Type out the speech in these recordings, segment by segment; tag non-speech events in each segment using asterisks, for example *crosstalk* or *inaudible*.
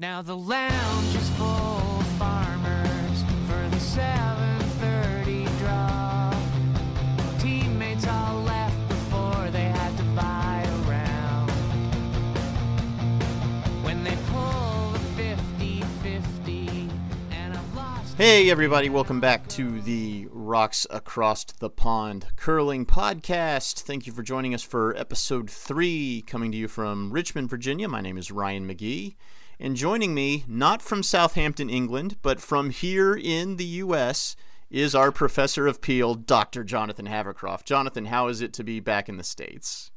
Now the lounge is full of farmers for the 7:30 draw. Teammates all left before they had to buy a round. When they pull the 50-50 and I've lost Hey, everybody, welcome back to the Rocks Across the Pond Curling Podcast. Thank you for joining us for episode three, coming to you from Richmond, Virginia. My name is Ryan McGee. And joining me, not from Southampton, England, but from here in the U.S., is our professor of Peel, Dr. Jonathan Havercroft. Jonathan, how is it to be back in the States?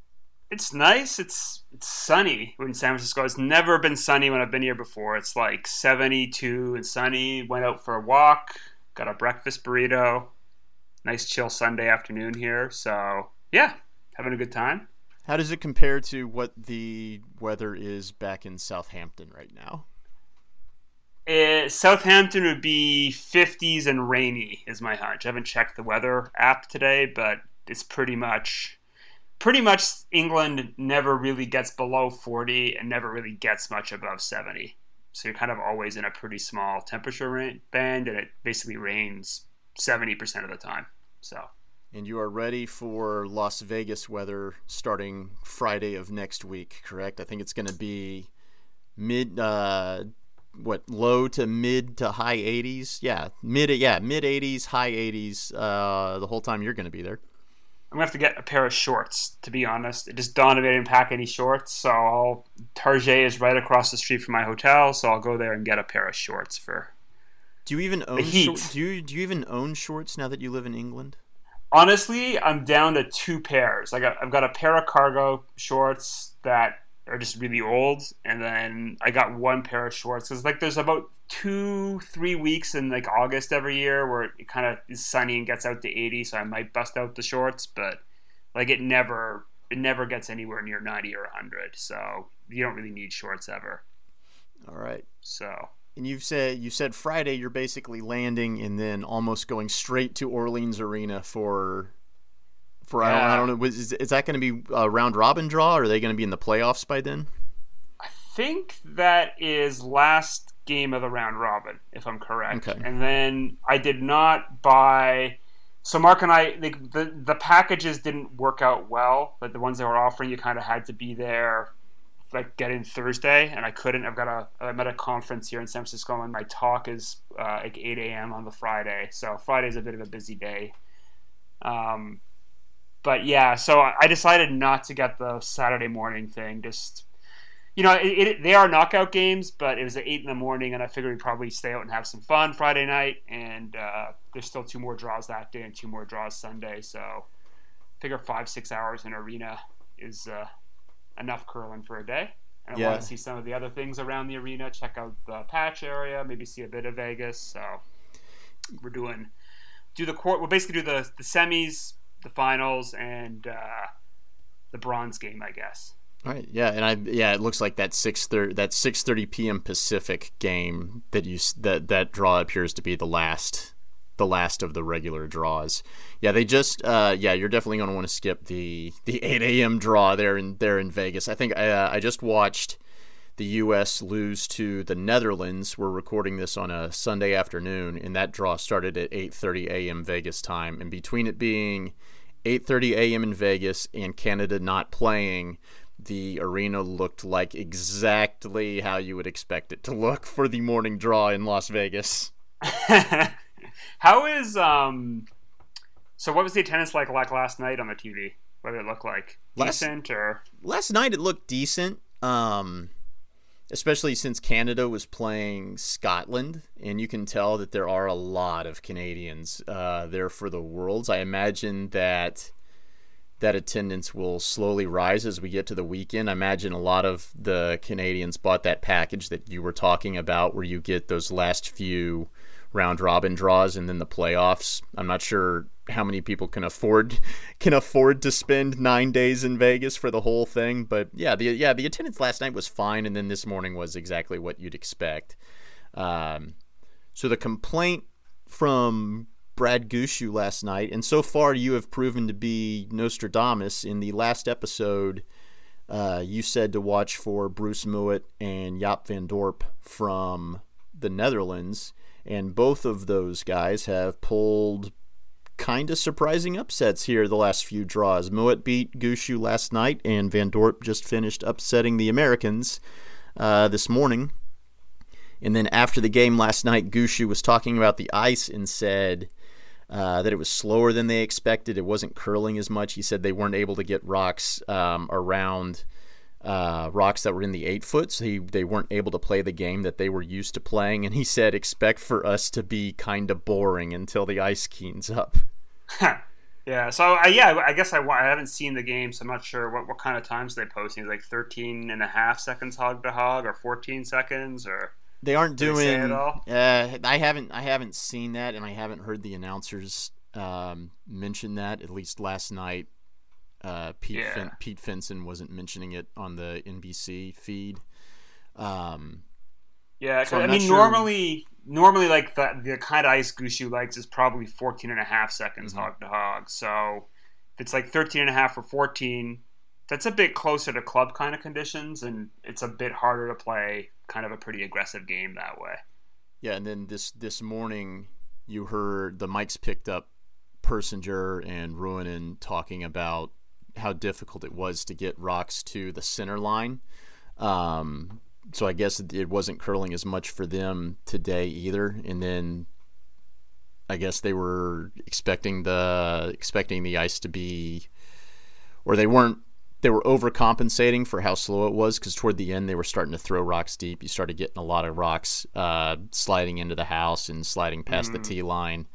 It's nice. It's it's sunny in San Francisco. It's never been sunny when I've been here before. It's like 72 and sunny. Went out for a walk, got a breakfast burrito. Nice chill Sunday afternoon here. So, yeah, having a good time. How does it compare to what the weather is back in Southampton right now? Eh, Southampton would be 50s and rainy is my hunch. I haven't checked the weather app today, but it's pretty much pretty much England never really gets below 40 and never really gets much above 70. So you're kind of always in a pretty small temperature band and it basically rains 70% of the time. So And you are ready for Las Vegas weather starting Friday of next week, correct? I think it's going to be mid, uh, what, low to mid to high 80s? Yeah, mid, yeah, mid 80s, high 80s uh, the whole time you're going to be there. I'm gonna have to get a pair of shorts. To be honest, it just dawned on me I didn't pack any shorts, so I'll, Target is right across the street from my hotel, so I'll go there and get a pair of shorts for. Do you even own heat. short, do you do you even own shorts now that you live in England? Honestly, I'm down to two pairs. I got I've got a pair of cargo shorts that are just really old, and then I got one pair of shorts because like there's about two three weeks in like August every year where it kind of is sunny and gets out to 80, so I might bust out the shorts, but like it never it never gets anywhere near 90 or 100, so you don't really need shorts ever. All right. So And you've said you said Friday you're basically landing and then almost going straight to Orleans Arena for for I, don't, I don't know is, is that going to be a round robin draw or are they going to be in the playoffs by then? I think that is last game of the round robin, if I'm correct. Okay. And then I did not buy. So Mark and I, the the, the packages didn't work out well. But the ones they were offering, you kind of had to be there, like get in Thursday, and I couldn't. I've got a I'm at a conference here in San Francisco, and my talk is uh, like 8 a.m. on the Friday. So Friday's a bit of a busy day. Um, but yeah, so I decided not to get the Saturday morning thing. Just you know, it, it, they are knockout games, but it was at eight in the morning, and I figured we'd probably stay out and have some fun Friday night. And uh, there's still two more draws that day and two more draws Sunday, so I figure five six hours in arena is uh, enough curling for a day. And I Yeah. want to see some of the other things around the arena, check out the patch area, maybe see a bit of Vegas. So we're doing do the court. We'll basically do the the semis, the finals, and uh, the bronze game, I guess. All right. Yeah, and I yeah, it looks like that 6:30 that 6:30 p.m. Pacific game that you that that draw appears to be the last the last of the regular draws. Yeah, they just uh yeah, you're definitely going to want to skip the the *laughs* 8 a.m. draw there in there in Vegas. I think uh, I just watched the U.S. lose to the Netherlands. We're recording this on a Sunday afternoon, and that draw started at 8:30 a.m. Vegas time. And between it being 8:30 a.m. in Vegas and Canada not playing, the arena looked like exactly how you would expect it to look for the morning draw in Las Vegas. *laughs* How is um? So what was the attendance like like last night on the TV? What did it look like? Last- Decent or last night it looked decent um especially since canada was playing scotland and you can tell that there are a lot of canadians uh, there for the worlds i imagine that that attendance will slowly rise as we get to the weekend i imagine a lot of the canadians bought that package that you were talking about where you get those last few round robin draws and then the playoffs i'm not sure how many people can afford *laughs* can afford to spend nine days in Vegas for the whole thing. But yeah, the yeah the attendance last night was fine, and then this morning was exactly what you'd expect. Um, so the complaint from Brad Gushue last night, and so far you have proven to be Nostradamus. In the last episode, uh, you said to watch for Bruce Mouat and Jaap van Dorp from the Netherlands, and both of those guys have pulled kind of surprising upsets here the last few draws. Mouat beat Gushue last night, and Van Dorp just finished upsetting the Americans uh, this morning. And then after the game last night, Gushue was talking about the ice and said uh, that it was slower than they expected. It wasn't curling as much. He said they weren't able to get rocks um, around uh, rocks that were in the eight foot, so he, they weren't able to play the game that they were used to playing. And he said, expect for us to be kind of boring until the ice keens up. *laughs* yeah, so uh, yeah, I guess I, I haven't seen the game, so I'm not sure what, what kind of times they posting. Like 13 and a half seconds hog to hog, or 14 seconds, or they aren't they doing. it all? Uh, I haven't. I haven't seen that, and I haven't heard the announcers um, mention that. At least last night, uh, Pete Yeah. fin- Pete Fenson wasn't mentioning it on the NBC feed. Um, Yeah, So I mean, sure- normally, normally like the the kind of ice Gushue likes is probably 14 and a half seconds Mhm. hog to hog. So if it's like 13 and a half or 14, that's a bit closer to club kind of conditions, and it's a bit harder to play kind of a pretty aggressive game that way. yeah, and then this this morning, you heard the mics picked up Persinger and Ruohonen talking about how difficult it was to get rocks to the center line. Um, so I guess it wasn't curling as much for them today either. And then I guess they were expecting the expecting the ice to be, or they weren't. They were overcompensating for how slow it was because toward the end they were starting to throw rocks deep. You started getting a lot of rocks uh, sliding into the house and sliding past the Mm. tee line.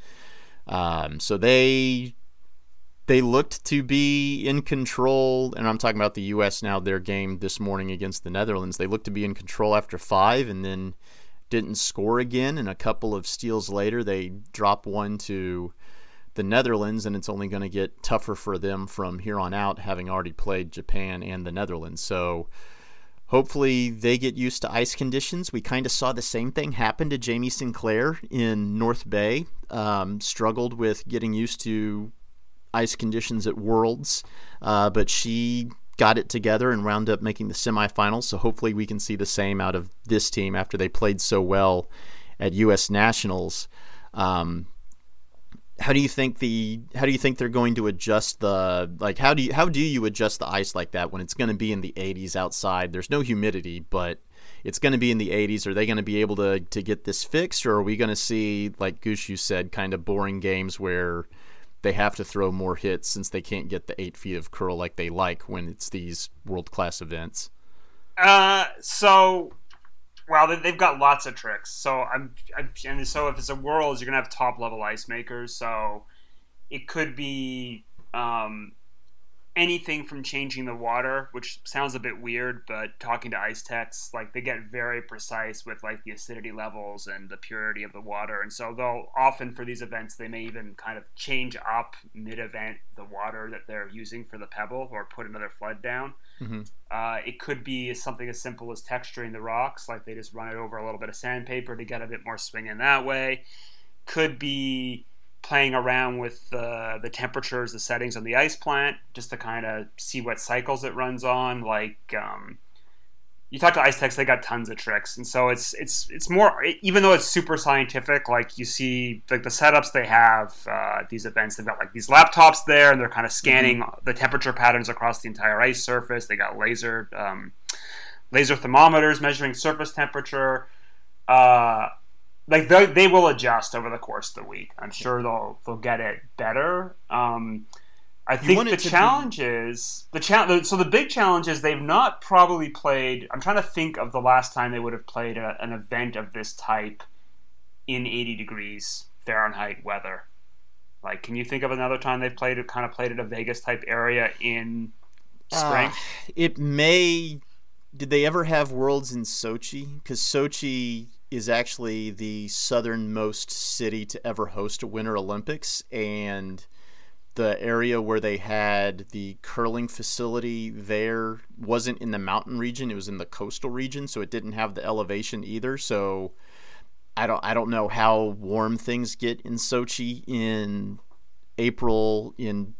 Um, so they they looked to be in control, and I'm talking about the U.S. now. Their game this morning against the Netherlands, they looked to be in control after five, and then didn't score again. And a couple of steals later, they drop one to the Netherlands, and it's only going to get tougher for them from here on out, having already played Japan and the Netherlands. So hopefully they get used to ice conditions. We kind of saw the same thing happen to Jamie Sinclair in North Bay. Um, struggled with getting used to ice conditions at Worlds, uh, but she got it together and wound up making the semifinals. So hopefully we can see the same out of this team after they played so well at U.S. Nationals. Um, how do you think the how do you think they're going to adjust the like how do you how do you adjust the ice like that when it's going to be in the 80s outside there's no humidity but it's going to be in the 80s are they going to be able to to get this fixed or are we going to see like Gushue said kind of boring games where they have to throw more hits since they can't get the 8 feet of curl like they like when it's these world class events Uh, so, well, they, they've got lots of tricks. So I'm, I'm, and so if it's a worlds, you're gonna have top level ice makers. So it could be um, anything from changing the water, which sounds a bit weird, but talking to ice techs, like they get very precise with like the acidity levels and the purity of the water, and so they'll often for these events they may even kind of change up mid-event the water that they're using for the pebble or put another flood down. Uh, it could be something as simple as texturing the rocks, like they just run it over a little bit of sandpaper to get a bit more swing in that way. Could be playing around with the the temperatures, the settings on the ice plant, just to kind of see what cycles it runs on. Like um, you talk to ice techs, they got tons of tricks, and so it's it's it's more even though it's super scientific. Like you see, like the setups they have uh, at these events, they've got like these laptops there, and they're kind of scanning the temperature patterns across the entire ice surface. They got laser um, laser thermometers measuring surface temperature. Uh, like they, they will adjust over the course of the week. I'm sure they'll they'll get it better. Um, I think the to be- challenge is the challenge. So the big challenge is they've not probably played. I'm trying to think of the last time they would have played a, an event of this type in 80 degrees Fahrenheit weather. Like, can you think of another time they've played it? Kind of played at a Vegas type area in spring. Uh, it may. Did they ever have worlds in Sochi? Because Sochi is actually the southernmost city to ever host a Winter Olympics, and the area where they had the curling facility there wasn't in the mountain region; it was in the coastal region, so it didn't have the elevation either. So. I don't I don't know how warm things get in Sochi in April in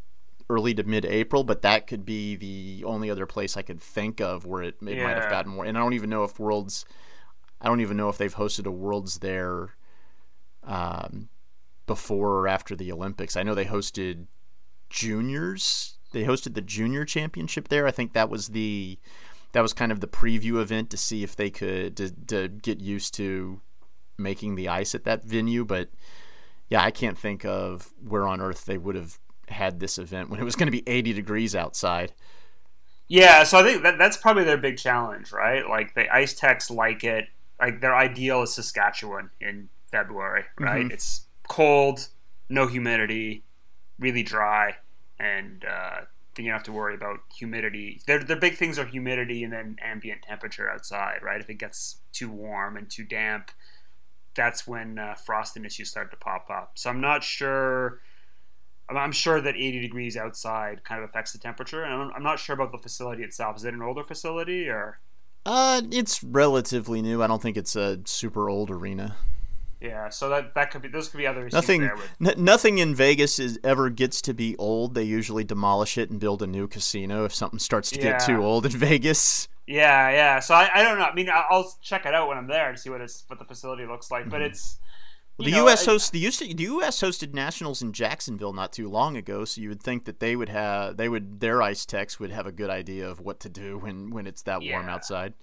early to mid-April, but that could be the only other place I could think of where it, it might have gotten more. And I don't even know if Worlds, I don't even know if they've hosted a Worlds there um, before or after the Olympics. I know they hosted juniors. They hosted the junior championship there. I think that was the that was kind of the preview event to see if they could to, to get used to making the ice at that venue. But yeah, I can't think of where on earth they would have had this event when it was going to be 80 degrees outside. Yeah, so I think that that's probably their big challenge, right? Like the ice techs like it. Like their ideal is Saskatchewan in February, right? Mhm. It's cold, no humidity, really dry, and uh, then you don't have to worry about humidity. Their their big things are humidity and then ambient temperature outside, right? If it gets too warm and too damp, that's when uh, frosting issues start to pop up. So I'm not sure. I'm- I'm sure that 80 degrees outside kind of affects the temperature, and I'm, I'm not sure about the facility itself. Is it an older facility or? Uh, it's relatively new. I don't think it's a super old arena. Yeah, so that that could be those could be other issues Nothing, there with n- nothing in Vegas is ever gets to be old. They usually demolish it and build a new casino if something starts to get too old in *laughs* Vegas. Yeah, yeah. So I, I don't know. I mean, I'll check it out when I'm there to see what it's what the facility looks like. But Mhm. it's Well, the know, U.S. I- host the, US, the U.S. hosted nationals in Jacksonville not too long ago, so you would think that they would have they would their ice techs would have a good idea of what to do *laughs* when when it's that warm outside.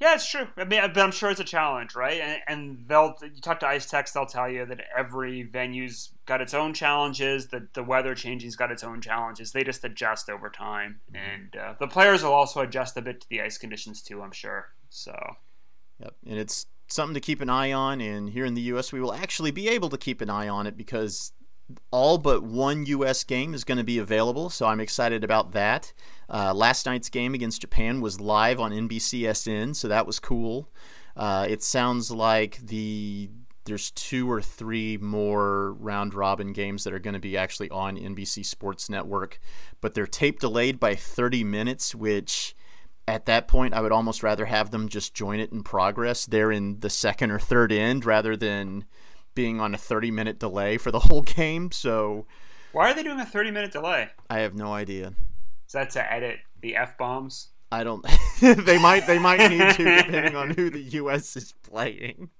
Yeah, it's true. I mean, but I'm sure it's a challenge, right? And, and they'll you talk to Ice Techs, they'll tell you that every venue's got its own challenges. That the weather changing's got its own challenges. They just adjust over time, and uh, the players will also adjust a bit to the ice conditions too. I'm sure. So Yep, and it's something to keep an eye on. And here in the U.S., we will actually be able to keep an eye on it because all but one U.S. game is going to be available. So I'm excited about that. Uh, last night's game against Japan was live on NBCSN, so that was cool. Uh, it sounds like the there's two or three more round robin games that are going to be actually on NBC Sports Network, but they're tape delayed by 30 minutes, which at that point I would almost rather have them just join it in progress. They're in the second or third end rather than being on a 30 minute delay for the *laughs* whole game. So why are they doing a 30 minute delay? I have no idea. Is that to edit the f bombs? I don't. *laughs* they might. They might need to, depending on who the U.S. is playing.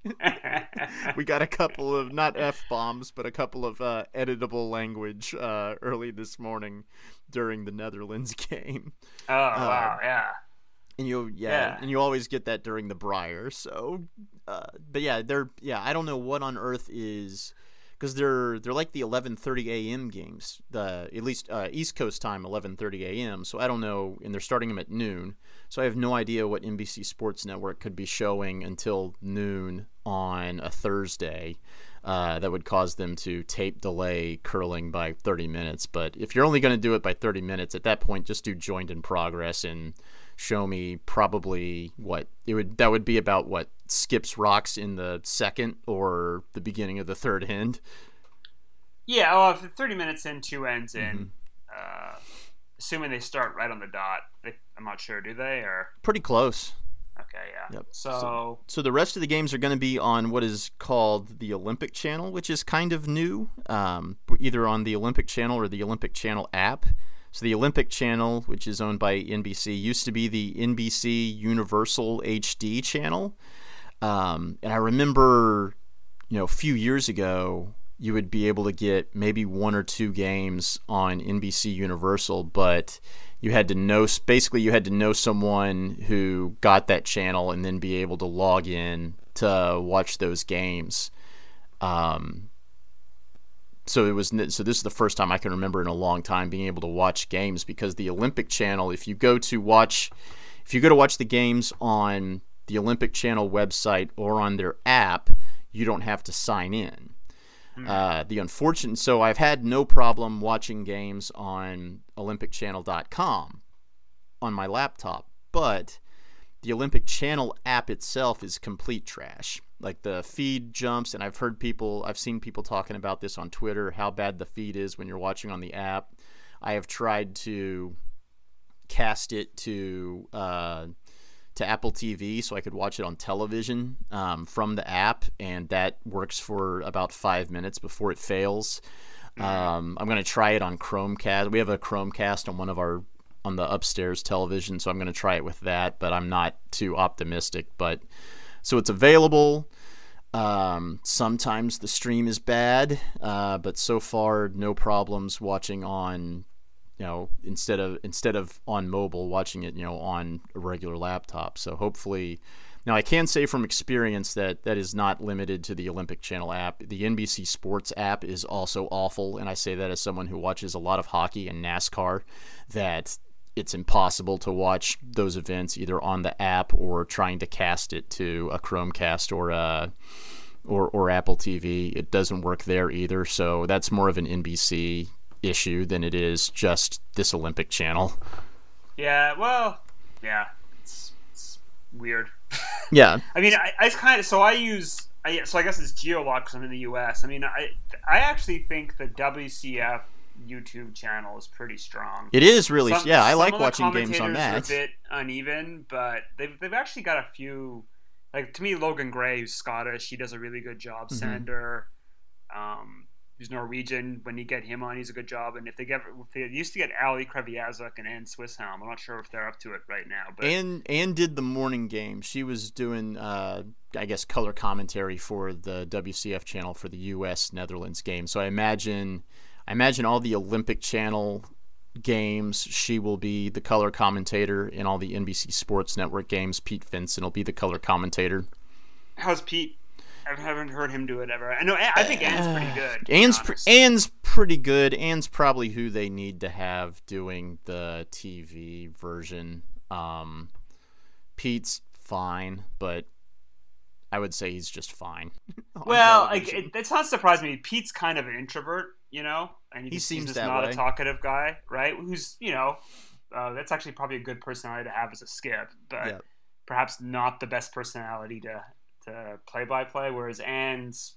*laughs* we got a couple of not f bombs, but a couple of uh, editable language uh, early this morning during the Netherlands game. oh wow, yeah. And you, yeah, Yeah. and you always get that during the Brier. So, uh, but yeah, they're yeah. I don't know what on earth is because they're they're like the 11:30 a.m. games. The at least uh, East Coast time 11:30 a.m. So I don't know, and they're starting them at noon. So I have no idea what NBC Sports Network could be showing until noon on a Thursday. Uh, that would cause them to tape delay curling by 30 minutes. But if you're only going to do it by 30 minutes, at that point, just do joined in progress and show me probably what it would that would be about what skips rocks in the second or the beginning of the third end. Yeah, well, if 30 minutes in, two ends in, Mm-hmm. uh, assuming they start right on the dot. They, I'm not sure, do they? Or Pretty close. okay, yeah. Yep. So, So the rest of the games are going to be on what is called the Olympic Channel, which is kind of new, um, either on the Olympic Channel or the Olympic Channel app. So the Olympic Channel, which is owned by NBC, used to be the NBC Universal HD channel. Um, and I remember, you know, a few years ago, you would be able to get maybe one or two games on NBC Universal, but you had to know basically you had to know someone who got that channel and then be able to log in to watch those games. Um, so it was so this is the first time I can remember in a long time being able to watch games because the Olympic Channel, if you go to watch, if you go to watch the games on the Olympic Channel website or on their app, you don't have to sign in. Uh, the unfortunate, so I've had no problem watching games on OlympicChannel.com on my laptop, but the Olympic Channel app itself is complete trash. Like the feed jumps, and I've heard people, I've seen people talking about this on Twitter, how bad the feed is when you're watching on the app. I have tried to cast it to uh, to Apple TV so I could watch it on television um, from the app, and that works for about five minutes before it fails. Um, I'm gonna try it on Chromecast. We have a Chromecast on one of our on the upstairs television, so I'm gonna try it with that. But I'm not too optimistic. But so it's available. Um, sometimes the stream is bad, uh, but so far no problems watching on, you know, instead of instead of on mobile, watching it, you know, on a regular laptop. So hopefully, now I can say from experience that that is not limited to the Olympic Channel app. The NBC Sports app is also awful, and I say that as someone who watches a lot of hockey and NASCAR. That it's impossible to watch those events either on the app or trying to cast it to a Chromecast or a or, or Apple TV. It doesn't work there either. So that's more of an NBC issue than it is just this Olympic channel. Yeah, well, yeah, it's, it's weird. *laughs* Yeah. I mean, I, I kind of so I use I, so I guess it's geolock because I'm in the U.S. I mean, I I actually think the WCF YouTube channel is pretty strong. It is really Some- yeah, I like watching games on that. a bit uneven, but they've they've actually got a few. Like to me, Logan Gray, who's Scottish, he does a really good job. Mhm. Sander, um, who's Norwegian, when you get him on, he's a good job. And if they get, if they used to get Ali Kreviazuk and Ann Swisshelm. I'm not sure if they're up to it right now, but Anne Anne did the morning game. She was doing uh I guess color commentary for the WCF channel for the US Netherlands game. So I imagine I imagine all the Olympic channel games she will be the color commentator in all the NBC Sports Network games. Pete Fenson will be the color commentator. how's Pete? I haven't heard him do it ever. I know. I think Ann's pretty good. Anne's pre- Anne's pretty good. Anne's probably who they need to have doing the TV version. Um, Pete's fine, but I would say he's just fine. *laughs* Well, like it, it's not surprising me. Pete's kind of an introvert, you know, and he, seems he's just not way. a talkative guy, right? Who's you know, uh, that's actually probably a good personality to have as a skip, but Yeah. perhaps not the best personality to to play by play. Whereas Anne's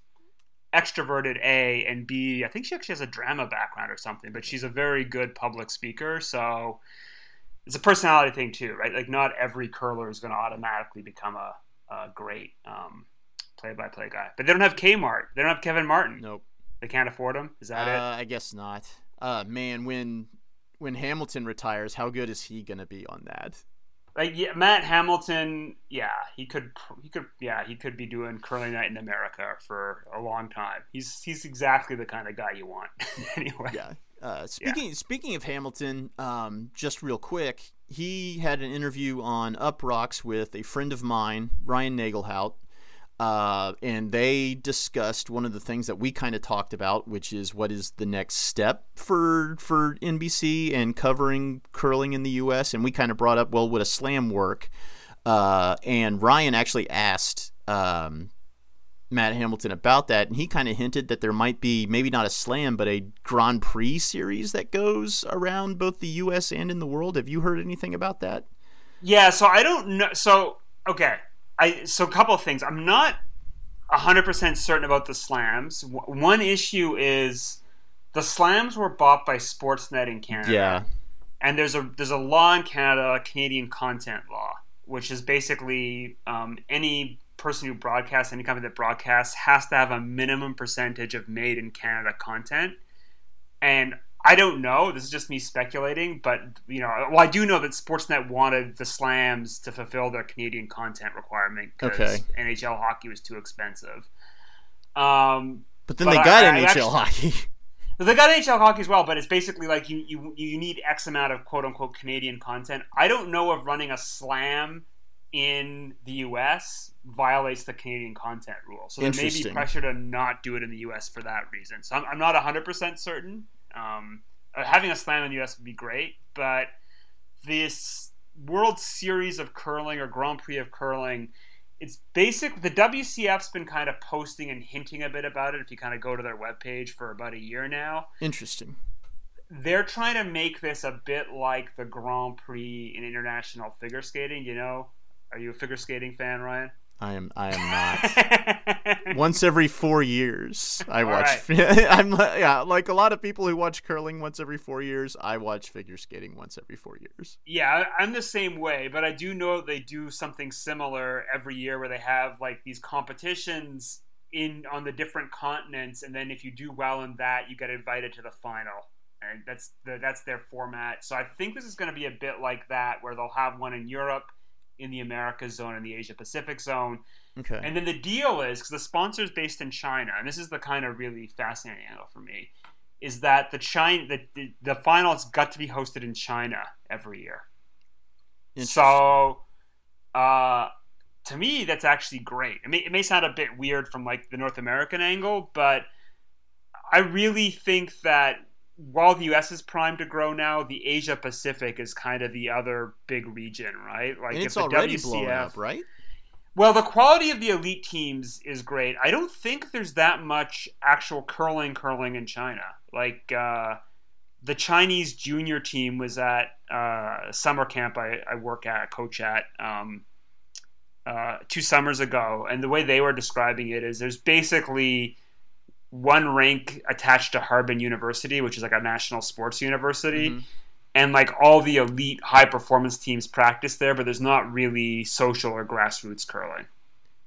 extroverted A and B, I think she actually has a drama background or something, but she's a very good public speaker, so. It's a personality thing too, right? Like not every curler is going to automatically become a, a great um, play-by-play guy. But they don't have Kmart. They don't have Kevin Martin. nope. They can't afford him. Is that Uh, I guess not. Uh, man, when when Hamilton retires, how good is he gonna be on that? Like yeah, Matt Hamilton, yeah, he could. He could. Yeah, he could be doing curling night in America for a long time. He's he's exactly the kind of guy you want. *laughs* anyway. Yeah. Uh, speaking speaking of Hamilton, um, just real quick, he had an interview on Up Rocks with a friend of mine, Ryan Nagelhout, uh, and they discussed one of the things that we kind of talked about, which is what is the next step for for NBC and covering curling in the U.S. And we kind of brought up, well, would a slam work? Uh, and Ryan actually asked um, Matt Hamilton about that, and he kind of hinted that there might be maybe not a slam, but a Grand Prix series that goes around both the U.S. and in the world. Have you heard anything about that? Yeah, so I don't know. So okay, I so a couple of things. I'm not hundred percent certain about the slams. W- One issue is the slams were bought by Sportsnet in Canada. Yeah, and there's a there's a law in Canada, a Canadian content law, which is basically um, any person who broadcasts, any company that broadcasts, has to have a minimum percentage of made in Canada content. And I don't know. This is just me speculating, but you know, well, I do know that Sportsnet wanted the Slams to fulfill their Canadian content requirement because Okay. NHL hockey was too expensive. Um, but then But they I- got I NHL actually- hockey. *laughs* they got NHL hockey as well, but it's basically like you, you you need X amount of quote unquote Canadian content. I don't know if running a slam in the US violates the Canadian content rule. So there may be pressure to not do it in the US for that reason. So I'm, I'm not 100% certain. Um, uh, having a slam in the US would be great, but this World Series of Curling or Grand Prix of Curling it's basic the WCF's been kind of posting and hinting a bit about it if you kind of go to their webpage for about a year now. Interesting. They're trying to make this a bit like the Grand Prix in international figure skating, you know? Are you a figure skating fan, Ryan? I am. I am not. *laughs* Once every four years, I watch. *laughs* I'm yeah, like a lot of people who watch curling once every four years. I watch figure skating once every four years. Yeah, I'm the same way, but I do know they do something similar every year where they have like these competitions in on the different continents, and then if you do well in that, you get invited to the final. And that's the, that's their format. So I think this is going to be a bit like that, where they'll have one in Europe, in the Americas zone, and the Asia Pacific zone. Okay. And then the deal is because the sponsor is based in China, and this is the kind of really fascinating angle for me, is that the China the, the, the finals got to be hosted in China every year. So, uh, to me, that's actually great. It may, it may sound a bit weird from like the North American angle, but I really think that while the U.S. is primed to grow now, the Asia Pacific is kind of the other big region, right? Like and if it's the already WCF blown up, right? well, the quality of the elite teams is great. I don't think there's that much actual curling curling in China. Like uh, the Chinese junior team was at uh, summer camp I, I work at, coach at, um, uh, two summers ago, and the way they were describing it is there's basically one rank attached to Harbin University, which is like a national sports university Mhm. and like all the elite high performance teams practice there, but there's not really social or grassroots curling.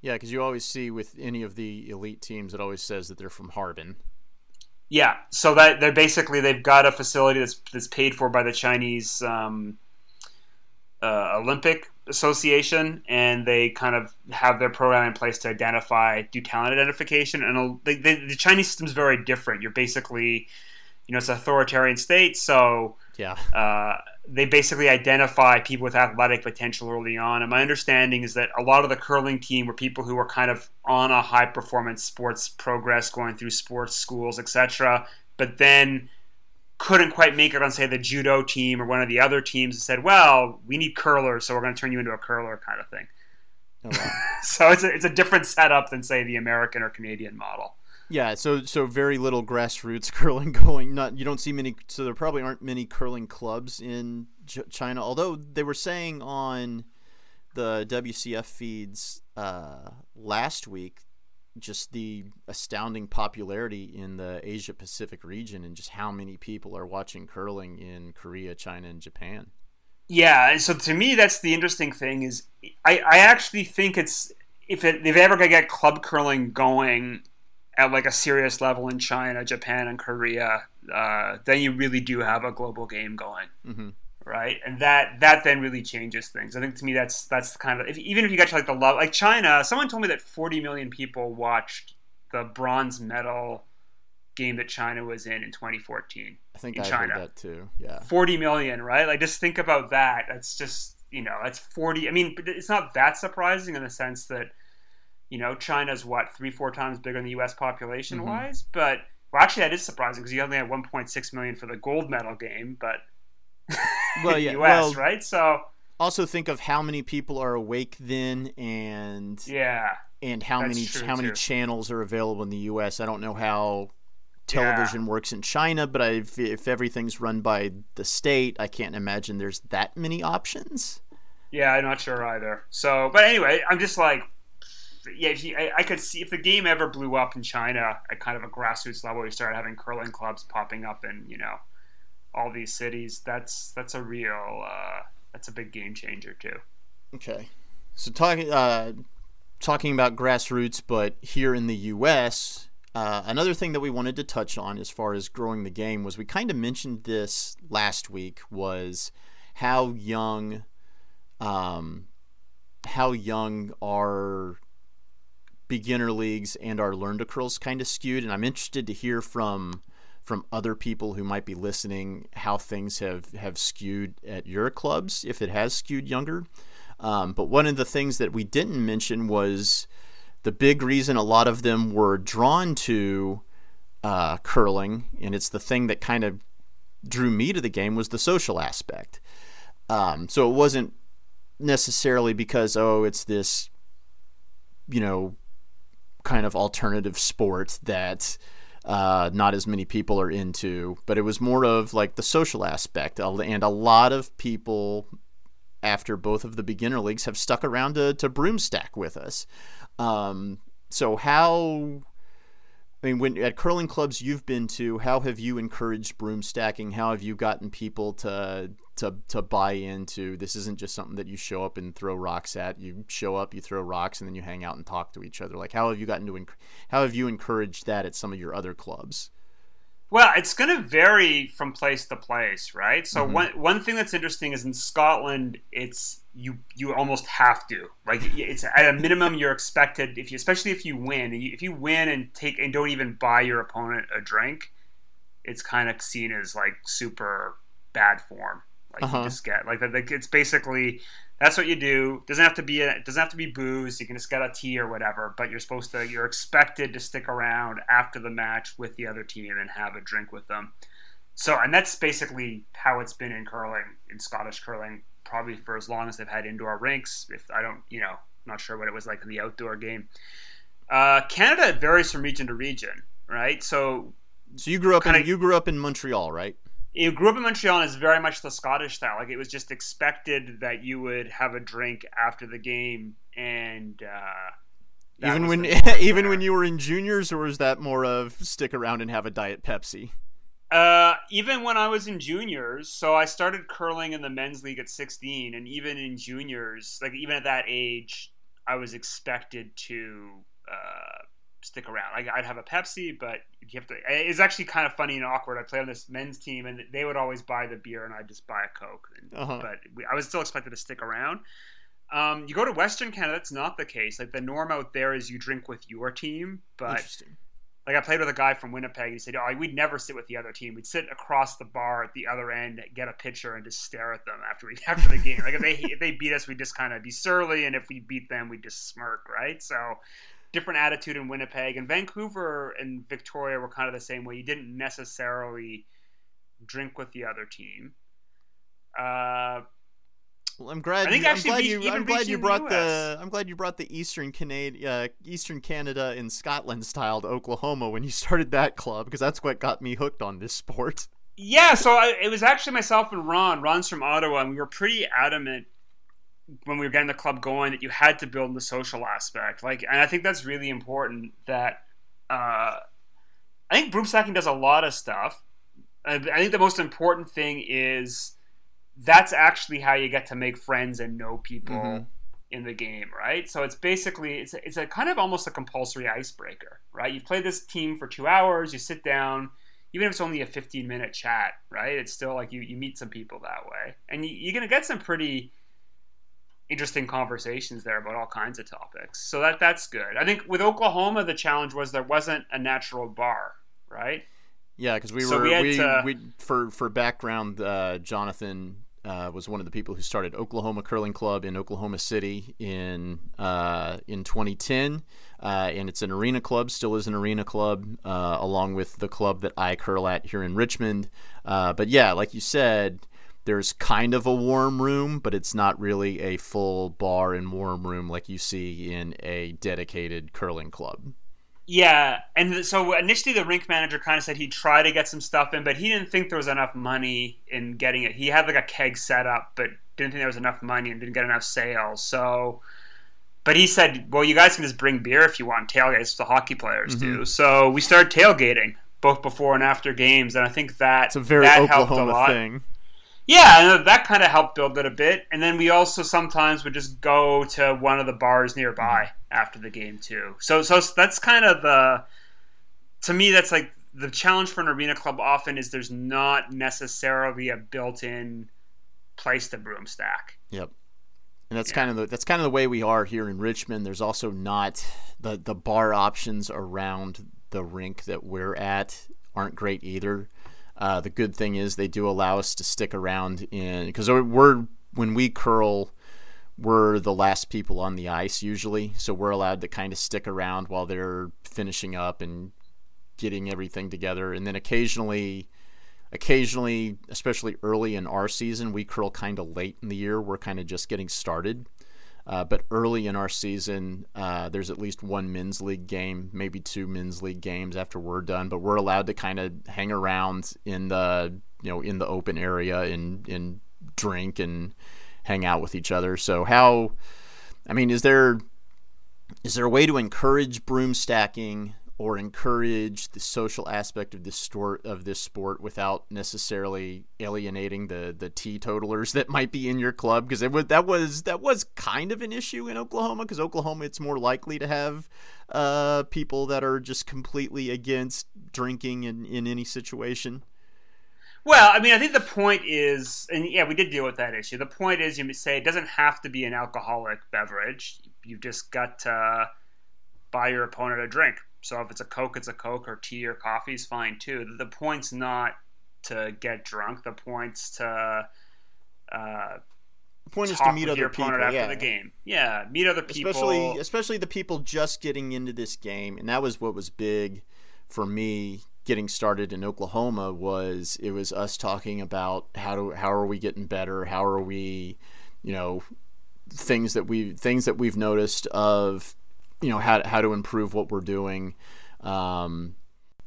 Yeah, because you always see with any of the elite teams, it always says that they're from Harbin. Yeah, so that they're basically they've got a facility that's that's paid for by the Chinese um, uh, Olympic Association, and they kind of have their program in place to identify do talent identification. And they, they, the Chinese system is very different. You're basically, you know, it's an authoritarian state, so Yeah. uh, they basically identify people with athletic potential early on. And my understanding is that a lot of the curling team were people who were kind of on a high performance sports progress, going through sports schools, etc. But then couldn't quite make it on, say, the judo team or one of the other teams and said, well, we need curlers, so we're going to turn you into a curler kind of thing. Oh, wow. *laughs* So it's a, it's a different setup than, say, the American or Canadian model. yeah. So so very little grassroots *laughs* curling going. Not you don't see many. So there probably aren't many curling clubs in Ch- China. Although they were saying on the WCF feeds uh, last week, just the astounding popularity in the Asia Pacific region and just how many people are watching curling in Korea, China, and Japan. Yeah, so to me, that's the interesting thing is I, I actually think it's if it, if ever gonna get club curling going at like a serious level in China, Japan, and Korea, uh, then you really do have a global game going, hmm right? And that that then really changes things. I think to me that's that's the kind of if, even if you get to like the love like China, someone told me that 40 million people watched the bronze medal game that China was in in 2014. I think In I China. heard that too. Yeah. 40 million, right? Like just think about that. That's just, you know, that's 40. I mean, it's not that surprising in the sense that, you know, China's what, three, four times bigger than the US population mm-hmm. wise. But, well, actually, that is surprising because you only had 1.6 million for the gold medal game, but *laughs* Well, yeah, US, well- right? So, Also, think of how many people are awake then, and yeah. and how many how many channels are available in the U.S. I don't know how television works in China, but I, if, if everything's run by the state, I can't imagine there's that many options. Yeah, I'm not sure either. So, but anyway, I'm just like, yeah, if you, I, I could see if the game ever blew up in China at kind of a grassroots level, you started having curling clubs popping up and you know all these cities. That's that's a real uh, that's a big game changer too. Okay, so talking uh, talking about grassroots, but here in the U.S. Uh, another thing that we wanted to touch on as far as growing the game was we kind of mentioned this last week was how young um, how young our beginner leagues and our learn to curls kind of skewed and i'm interested to hear from from other people who might be listening how things have have skewed at your clubs if it has skewed younger. Um, but one of the things that we didn't mention was the big reason a lot of them were drawn to uh, curling and it's the thing that kind of drew me to the game was the social aspect. Um, so it wasn't necessarily because oh it's this you know kind of alternative sport that uh, not as many people are into but it was more of like the social aspect. And a lot of people after both of the beginner leagues have stuck around to, to broomstack with us. Um, so how I mean, when at curling clubs you've been to, how have you encouraged broom stacking? How have you gotten people to to to buy into this? Isn't just something that you show up and throw rocks at. You show up, you throw rocks, and then you hang out and talk to each other. Like, how have you gotten to? How have you encouraged that at some of your other clubs? Well, it's going to vary from place to place, right? So mm-hmm. one one thing that's interesting is in Scotland, it's you you almost have to like it's at a minimum you're expected if you especially if you win if you win and take and don't even buy your opponent a drink, it's kind of seen as like super bad form. Like uh-huh. you just get like, like it's basically that's what you do. Doesn't have to be a, doesn't have to be booze. You can just get a tea or whatever. But you're supposed to you're expected to stick around after the match with the other team and have a drink with them. So and that's basically how it's been in curling in Scottish curling probably for as long as they've had indoor rinks. If I don't you know not sure what it was like in the outdoor game. Uh, Canada varies from region to region, right? So so you grew up kinda, in you grew up in Montreal, right? You grew up in Montreal and it's very much the Scottish style. Like it was just expected that you would have a drink after the game, and uh, *laughs* even when even when you were in juniors, or was that more of stick around and have a diet Pepsi? Uh, even when I was in juniors, so I started curling in the men's league at 16, and even in juniors, like even at that age, I was expected to uh, stick around. Like I'd have a Pepsi, but you have to. It's actually kind of funny and awkward. I play on this men's team, and they would always buy the beer, and I'd just buy a Coke. And, uh-huh. But we, I was still expected to stick around. Um, you go to Western Canada, that's not the case. Like the norm out there is you drink with your team, but like I played with a guy from Winnipeg. He said, "Oh, we'd never sit with the other team. We'd sit across the bar at the other end, get a pitcher, and just stare at them after we *laughs* after the game. Like if they if they beat us, we'd just kind of be surly, and if we beat them, we'd just smirk, right? So different attitude in Winnipeg and Vancouver and Victoria were kind of the same way. You didn't necessarily drink with the other team. Uh, well, I'm glad. I think You, I'm glad you. I'm glad you brought the, the, I'm glad you brought the Eastern Canada, uh, Eastern Canada and Scotland style to Oklahoma when you started that club because that's what got me hooked on this sport. Yeah, so I, it was actually myself and Ron. Ron's from Ottawa, and we were pretty adamant when we were getting the club going that you had to build the social aspect. Like, and I think that's really important. That uh, I think broom stacking does a lot of stuff. I, I think the most important thing is that's actually how you get to make friends and know people mm-hmm. in the game, right? So it's basically it's a, it's a kind of almost a compulsory icebreaker, right? You play this team for two hours, you sit down. Even if it's only a 15 minute chat, right? It's still like you, you meet some people that way. And you, you're going to get some pretty interesting conversations there about all kinds of topics. So that that's good. I think with Oklahoma, the challenge was there wasn't a natural bar, right? Yeah, because we so were we, we, to... we, for for background. Uh, Jonathan uh, was one of the people who started Oklahoma Curling Club in Oklahoma City in uh, in 2010, uh, and it's an arena club, still is an arena club, uh, along with the club that I curl at here in Richmond. Uh, but yeah, like you said, there's kind of a warm room, but it's not really a full bar and warm room like you see in a dedicated curling club. Yeah, and so initially the rink manager kind of said he'd try to get some stuff in, but he didn't think there was enough money in getting it. He had like a keg set up, but didn't think there was enough money and didn't get enough sales. So, but he said, "Well, you guys can just bring beer if you want tailgates. The hockey players mm-hmm. do." So we started tailgating both before and after games, and I think that it's a very that Oklahoma thing. Yeah, that kind of helped build it a bit. And then we also sometimes would just go to one of the bars nearby mm-hmm. after the game too. So so that's kind of the to me that's like the challenge for an arena club often is there's not necessarily a built-in place to broom stack. Yep. And that's yeah. kind of the that's kind of the way we are here in Richmond. There's also not the the bar options around the rink that we're at aren't great either. Uh, the good thing is they do allow us to stick around in because we're when we curl, we're the last people on the ice usually, so we're allowed to kind of stick around while they're finishing up and getting everything together, and then occasionally. Occasionally, especially early in our season, we curl kind of late in the year. We're kind of just getting started. Uh, but early in our season, uh, there's at least one men's league game, maybe two men's league games after we're done. But we're allowed to kind of hang around in the you know in the open area and and drink and hang out with each other. So how, I mean, is there is there a way to encourage broom stacking or encourage the social aspect of this sport of this sport without necessarily alienating the the teetotalers that might be in your club because it was that was that was kind of an issue in Oklahoma because Oklahoma it's more likely to have uh, people that are just completely against drinking in, in any situation. Well, I mean, I think the point is, and yeah, we did deal with that issue. The point is, you say it doesn't have to be an alcoholic beverage. You've just got to buy your opponent a drink. So if it's a Coke, it's a Coke, or tea or coffee is fine too. The point's not to get drunk. The point's to uh, The point is to meet other people. after yeah. the game. Yeah, meet other people. especially especially the people just getting into this game and that was what was big for me getting started in Oklahoma was it was us talking about how do how are we getting better how are we you know things that we things that we've noticed of you know how how to improve what we're doing um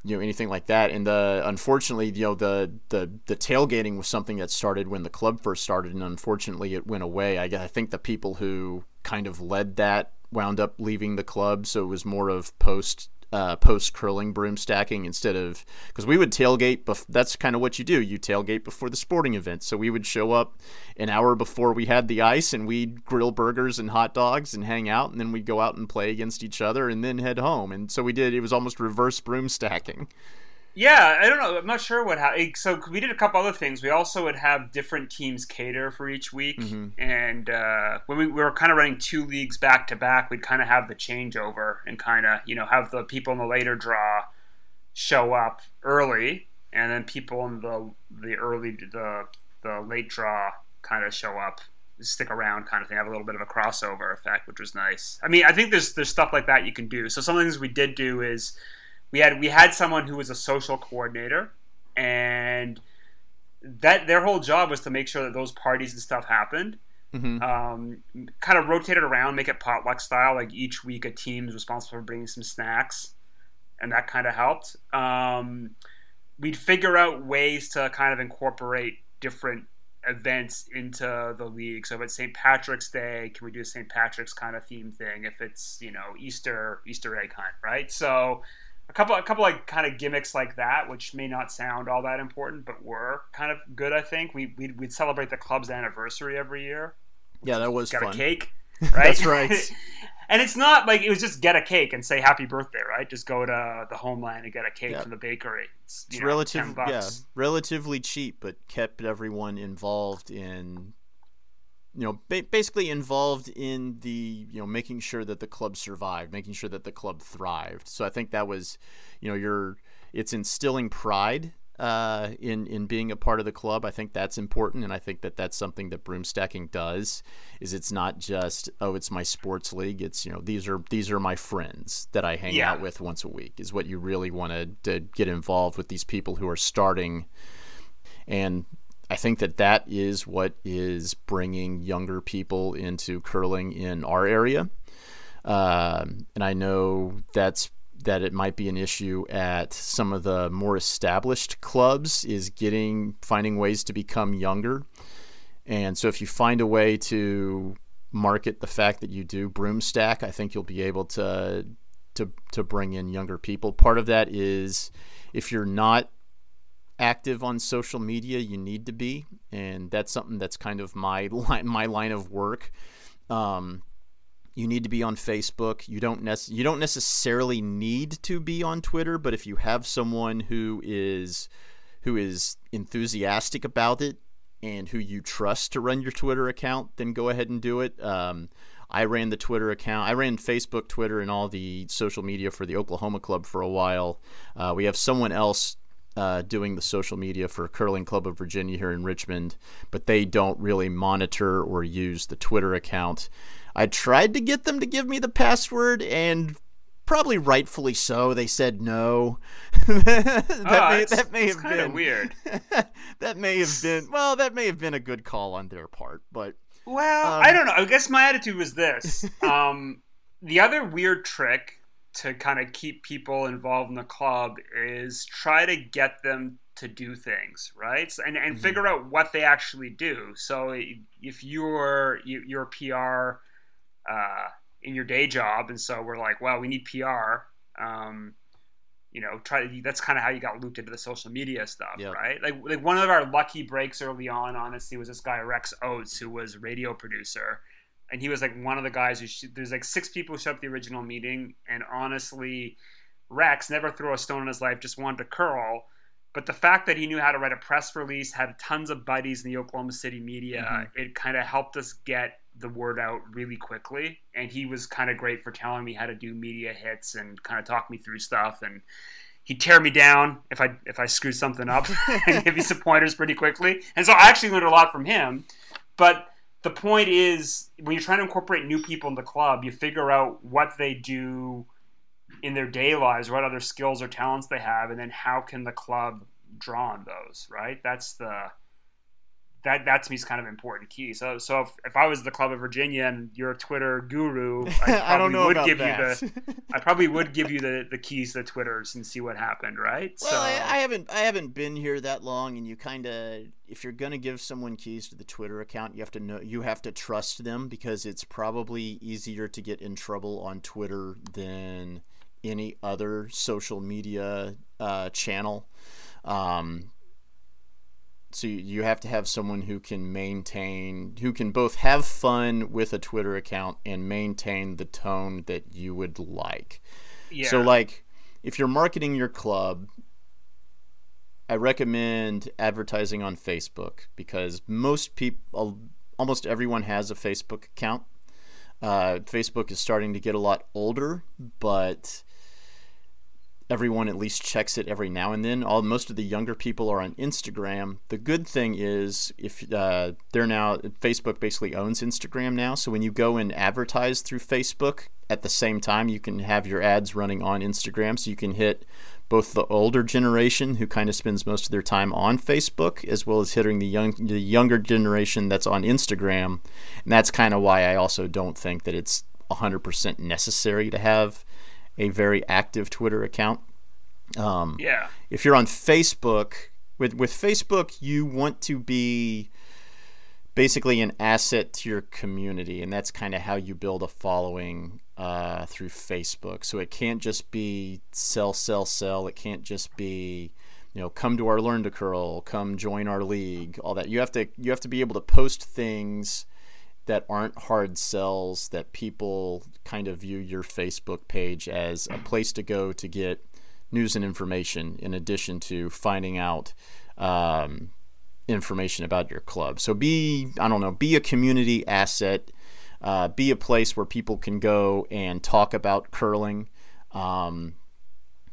you know anything like that. And the unfortunately you know the the the tailgating was something that started when the club first started and unfortunately it went away. I, I think the people who kind of led that wound up leaving the club so it was more of post uh, post curling broom stacking instead of because we would tailgate bef- that's kind of what you do. You tailgate before the sporting event. So we would show up an hour before we had the ice and we'd grill burgers and hot dogs and hang out and then we'd go out and play against each other and then head home. And so we did it was almost reverse broom stacking Yeah, I don't know. I'm not sure what happened. So we did a couple other things. We also would have different teams cater for each week, Mhm. and uh, when we, we were kind of running two leagues back to back, we'd kind of have the changeover and kind of you know have the people in the later draw show up early, and then people in the the early the the late draw kind of show up stick around kind of thing have a little bit of a crossover effect which was nice i mean i think there's there's stuff like that you can do so some of the things we did do is we had we had someone who was a social coordinator and that their whole job was to make sure that those parties and stuff happened. Mm-hmm. um, kind of rotate it around make it potluck style like each week a team's responsible for bringing some snacks and that kind of helped. Um, we'd figure out ways to kind of incorporate different events into the league. So if it's st patrick's day can we do a st patrick's kind of theme thing? If it's you know easter easter egg hunt right? So a couple a couple like kind of gimmicks like that which may not sound all that important but were kind of good i think. We we'd, we'd celebrate the club's anniversary every year. Yeah that was got fun. a cake *laughs* right? That's right. *laughs* and it's not like it was just get a cake and say happy birthday right? Just go to the homeland and get a cake Yeah. from the bakery. It's, it's you know, relative yeah relatively cheap but kept everyone involved in you know ba- basically involved in the you know making sure that the club survived making sure that the club thrived. So i think that was you know you're it's instilling pride uh, in in being a part of the club. I think that's important and i think that that's something that broom stacking does is it's not just oh it's my sports league. It's you know these are these are my friends that i hang Yeah. out with once a week is what you really want to get involved with these people who are starting and I think that that is what is bringing younger people into curling in our area. Um, and I know that's that it might be an issue at some of the more established clubs is getting finding ways to become younger. And so if you find a way to market the fact that you do broom stack, I think you'll be able to to to bring in younger people. Part of that is if you're not active on social media, you need to be, and that's something that's kind of my *laughs* line, my line of work. Um, you need to be on Facebook. You don't nec- you don't necessarily need to be on Twitter, but if you have someone who is who is enthusiastic about it and who you trust to run your Twitter account, then go ahead and do it. Um, I ran the Twitter account. I ran Facebook, Twitter, and all the social media for the Oklahoma Club for a while. Uh, we have someone else uh, doing the social media for Curling Club of Virginia here in Richmond, but they don't really monitor or use the Twitter account. I tried to get them to give me the password, and probably rightfully so, they said no. *laughs* that, Ah, may, it's- that may have been weird. *laughs* that may have been well, that may have been a good call on their part, but Well, Um, I don't know. I guess my attitude was this. *laughs* Um, the other weird trick to kind of keep people involved in the club is try to get them to do things, right? So- And and Mhm. figure out what they actually do. So if you're you, you're a PR uh, in your day job, and so we're like, well, we need PR. Um, you know, try. That's kind of how you got looped into the social media stuff, Yep. right? Like, like one of our lucky breaks early on, honestly, was this guy Rex Oates, who was a radio producer, and he was like one of the guys who. Sh- there's like six people who showed up at the original meeting, and honestly, Rex never threw a stone in his life, just wanted to curl. But the fact that he knew how to write a press release, had tons of buddies in the Oklahoma City media, Mhm. it kind of helped us get the word out really quickly. And he was kind of great for telling me how to do media hits and kind of talk me through stuff. And he'd tear me down if I if I screwed something up *laughs* and give me some pointers pretty quickly. And so I actually learned a lot from him. But the point is, when you're trying to incorporate new people in the club, you figure out what they do in their day lives, what other skills or talents they have, and then how can the club draw on those, right? That's the that that to me is kind of important key. So so if, if I was the club of Virginia and you're a Twitter guru, *laughs* I, probably I don't know would give that. you the *laughs* I probably would give you the, the keys to Twitters and see what happened, right? Well, I, I haven't I haven't been here that long, and you kind of if you're gonna give someone keys to the Twitter account, you have to know you have to trust them because it's probably easier to get in trouble on Twitter than any other social media uh, channel. Um, so you- you have to have someone who can maintain, who can both have fun with a Twitter account and maintain the tone that you would like. yeah. So like if you're marketing your club, I recommend advertising on Facebook because most people almost everyone has a Facebook account. Uh, Facebook is starting to get a lot older, but everyone at least checks it every now and then. All most of the younger people are on Instagram. The good thing is if uh, they're now Facebook basically owns Instagram now, so when you go and advertise through Facebook at the same time, you can have your ads running on Instagram, so you can hit both the older generation who kind of spends most of their time on Facebook, as well as hitting the young the younger generation that's on Instagram, and that's kind of why I also don't think that it's 100% necessary to have a very active Twitter account. Um, yeah. if you're on Facebook, with with Facebook, you want to be basically an asset to your community, and that's kind of how you build a following uh, through Facebook. So it can't just be sell, sell, sell. It can't just be you know come to our learn to curl, come join our league, all that. You have to you have to be able to post things that aren't hard sells that people kind of view your Facebook page as a place to go to get news and information in addition to finding out um, information about your club. So be, I don't know, be a community asset, uh, be a place where people can go and talk about curling. Um,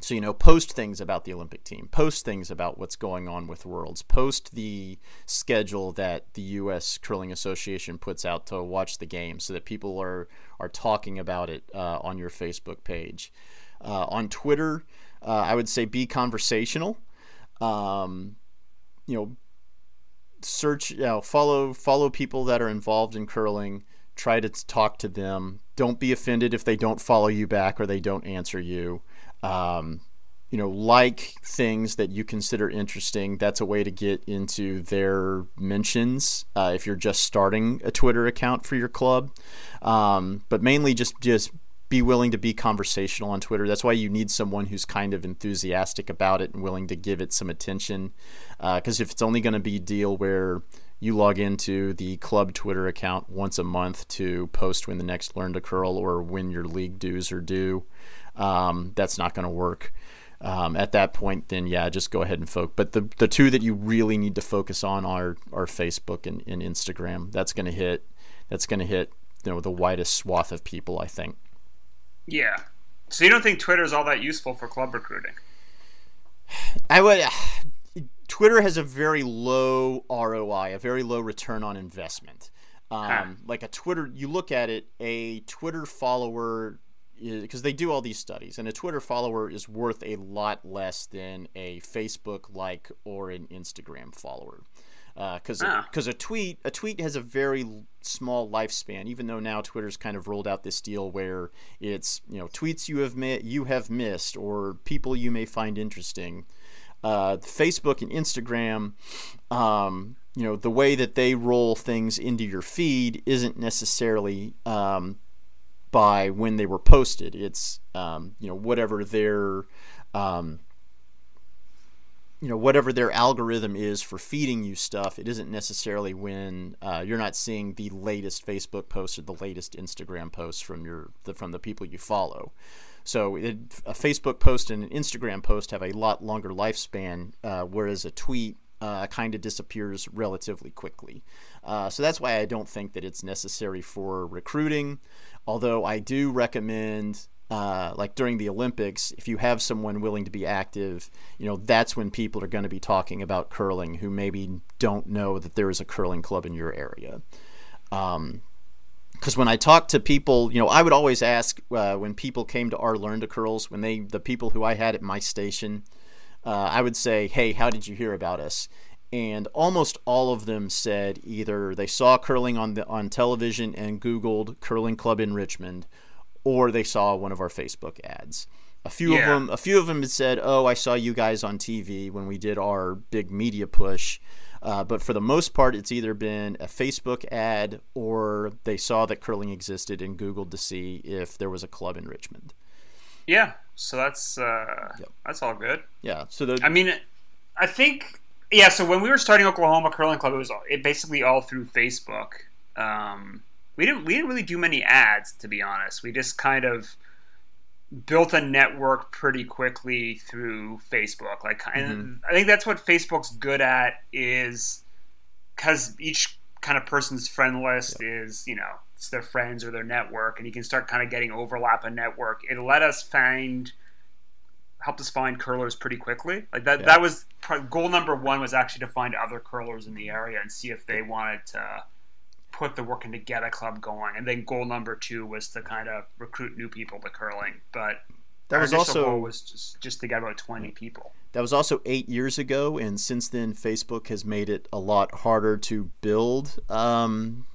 so, you know, post things about the Olympic team, post things about what's going on with Worlds, post the schedule that the U.S. Curling Association puts out to watch the game so that people are, are talking about it uh, on your Facebook page. Uh, on Twitter, uh, I would say be conversational. Um, you know, search, you know, follow follow people that are involved in curling. Try to talk to them. Don't be offended if they don't follow you back or they don't answer you. Um, you know, like things that you consider interesting. That's a way to get into their mentions uh, if you're just starting a Twitter account for your club. Um, but mainly just just be willing to be conversational on Twitter. That's why you need someone who's kind of enthusiastic about it and willing to give it some attention. Because if it's only going to be a deal where you log into the club Twitter account once a month to post when the next Learn to Curl or when your league dues are due, um, that's not going to work. Um, at that point, then yeah, just go ahead and focus. But the the two that you really need to focus on are are Facebook and, and Instagram. That's going to hit. That's going to hit you know the widest swath of people. I think. Yeah. So you don't think Twitter is all that useful for club recruiting? I would. *sighs* Twitter has a very low ROI, a very low return on investment. Um, Huh. Like a Twitter, you look at it, a Twitter follower, because they do all these studies, and a Twitter follower is worth a lot less than a Facebook like or an Instagram follower. Because Ah. because a tweet a tweet has a very small lifespan. Even though now Twitter's kind of rolled out this deal where it's you know tweets you have mi- you have missed or people you may find interesting uh, Facebook and Instagram, um, you know, the way that they roll things into your feed isn't necessarily um, by when they were posted. It's um, you know whatever their um, you know whatever their algorithm is for feeding you stuff it isn't necessarily when uh, you're not seeing the latest facebook post or the latest instagram post from your the, from the people you follow so it, a facebook post and an instagram post have a lot longer lifespan uh, whereas a tweet uh, kind of disappears relatively quickly uh, so that's why i don't think that it's necessary for recruiting although i do recommend uh, like during the Olympics, if you have someone willing to be active, you know, that's when people are going to be talking about curling who maybe don't know that there is a curling club in your area. Um, because when I talk to people, you know, I would always ask uh, when people came to our Learn to Curls, when they, the people who I had at my station, uh, I would say, hey, how did you hear about us? And almost all of them said either they saw curling on the on television and Googled curling club in Richmond, or they saw one of our Facebook ads. A few Yeah. of them, a few of them had said, "Oh, I saw you guys on TV when we did our big media push." Uh, but for the most part, it's either been a Facebook ad or they saw that curling existed and Googled to see if there was a club in Richmond. Yeah, so that's uh, Yep. that's all good. Yeah. So the I mean, I think yeah. So when we were starting Oklahoma Curling Club, it was it basically all through Facebook. Um, we didn't we didn't really do many ads to be honest. We just kind of built a network pretty quickly through Facebook. Like, and I think that's what Facebook's good at is because each kind of person's friend list is you know it's their friends or their network, and you can start kind of getting overlap in network. It let us find helped us find curlers pretty quickly. Like that, Yeah. that was goal number one was actually to find other curlers in the area and see if they wanted to put the work in to get a club going. And then goal number two was to kind of recruit new people to curling. But that was also goal was just just to get about twenty people. That was also eight years ago, and since then, Facebook has made it a lot harder to build um,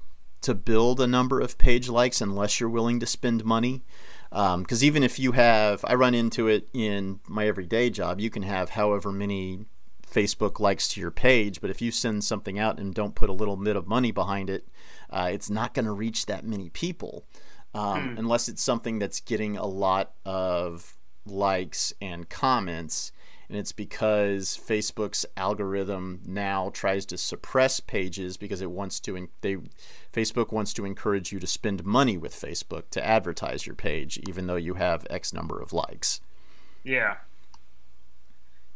to build a number of page likes unless you're willing to spend money. Because even if you have, I run into it in my everyday job. You can have however many Facebook likes to your page, but if you send something out and don't put a little bit of money behind it, uh, it's not going to reach that many people um, unless it's something that's getting a lot of likes and comments. And it's because Facebook's algorithm now tries to suppress pages because it wants to. They Facebook wants to encourage you to spend money with Facebook to advertise your page, even though you have X number of likes. Yeah.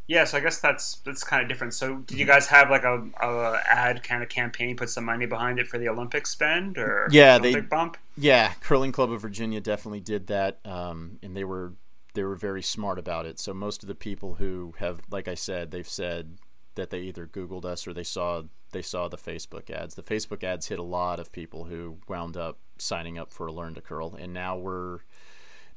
Yeah, so I guess that's that's kind of different. So, did you guys have like a, a ad kind of campaign, put some money behind it for the Olympic spend or Yeah, they- Olympic bump? Yeah, Curling Club of Virginia definitely did that, um, and they were they were very smart about it. So most of the people who have, like I said, they've said that they either Googled us or they saw they saw the Facebook ads. The Facebook ads hit a lot of people who wound up signing up for Learn to Curl, and now we're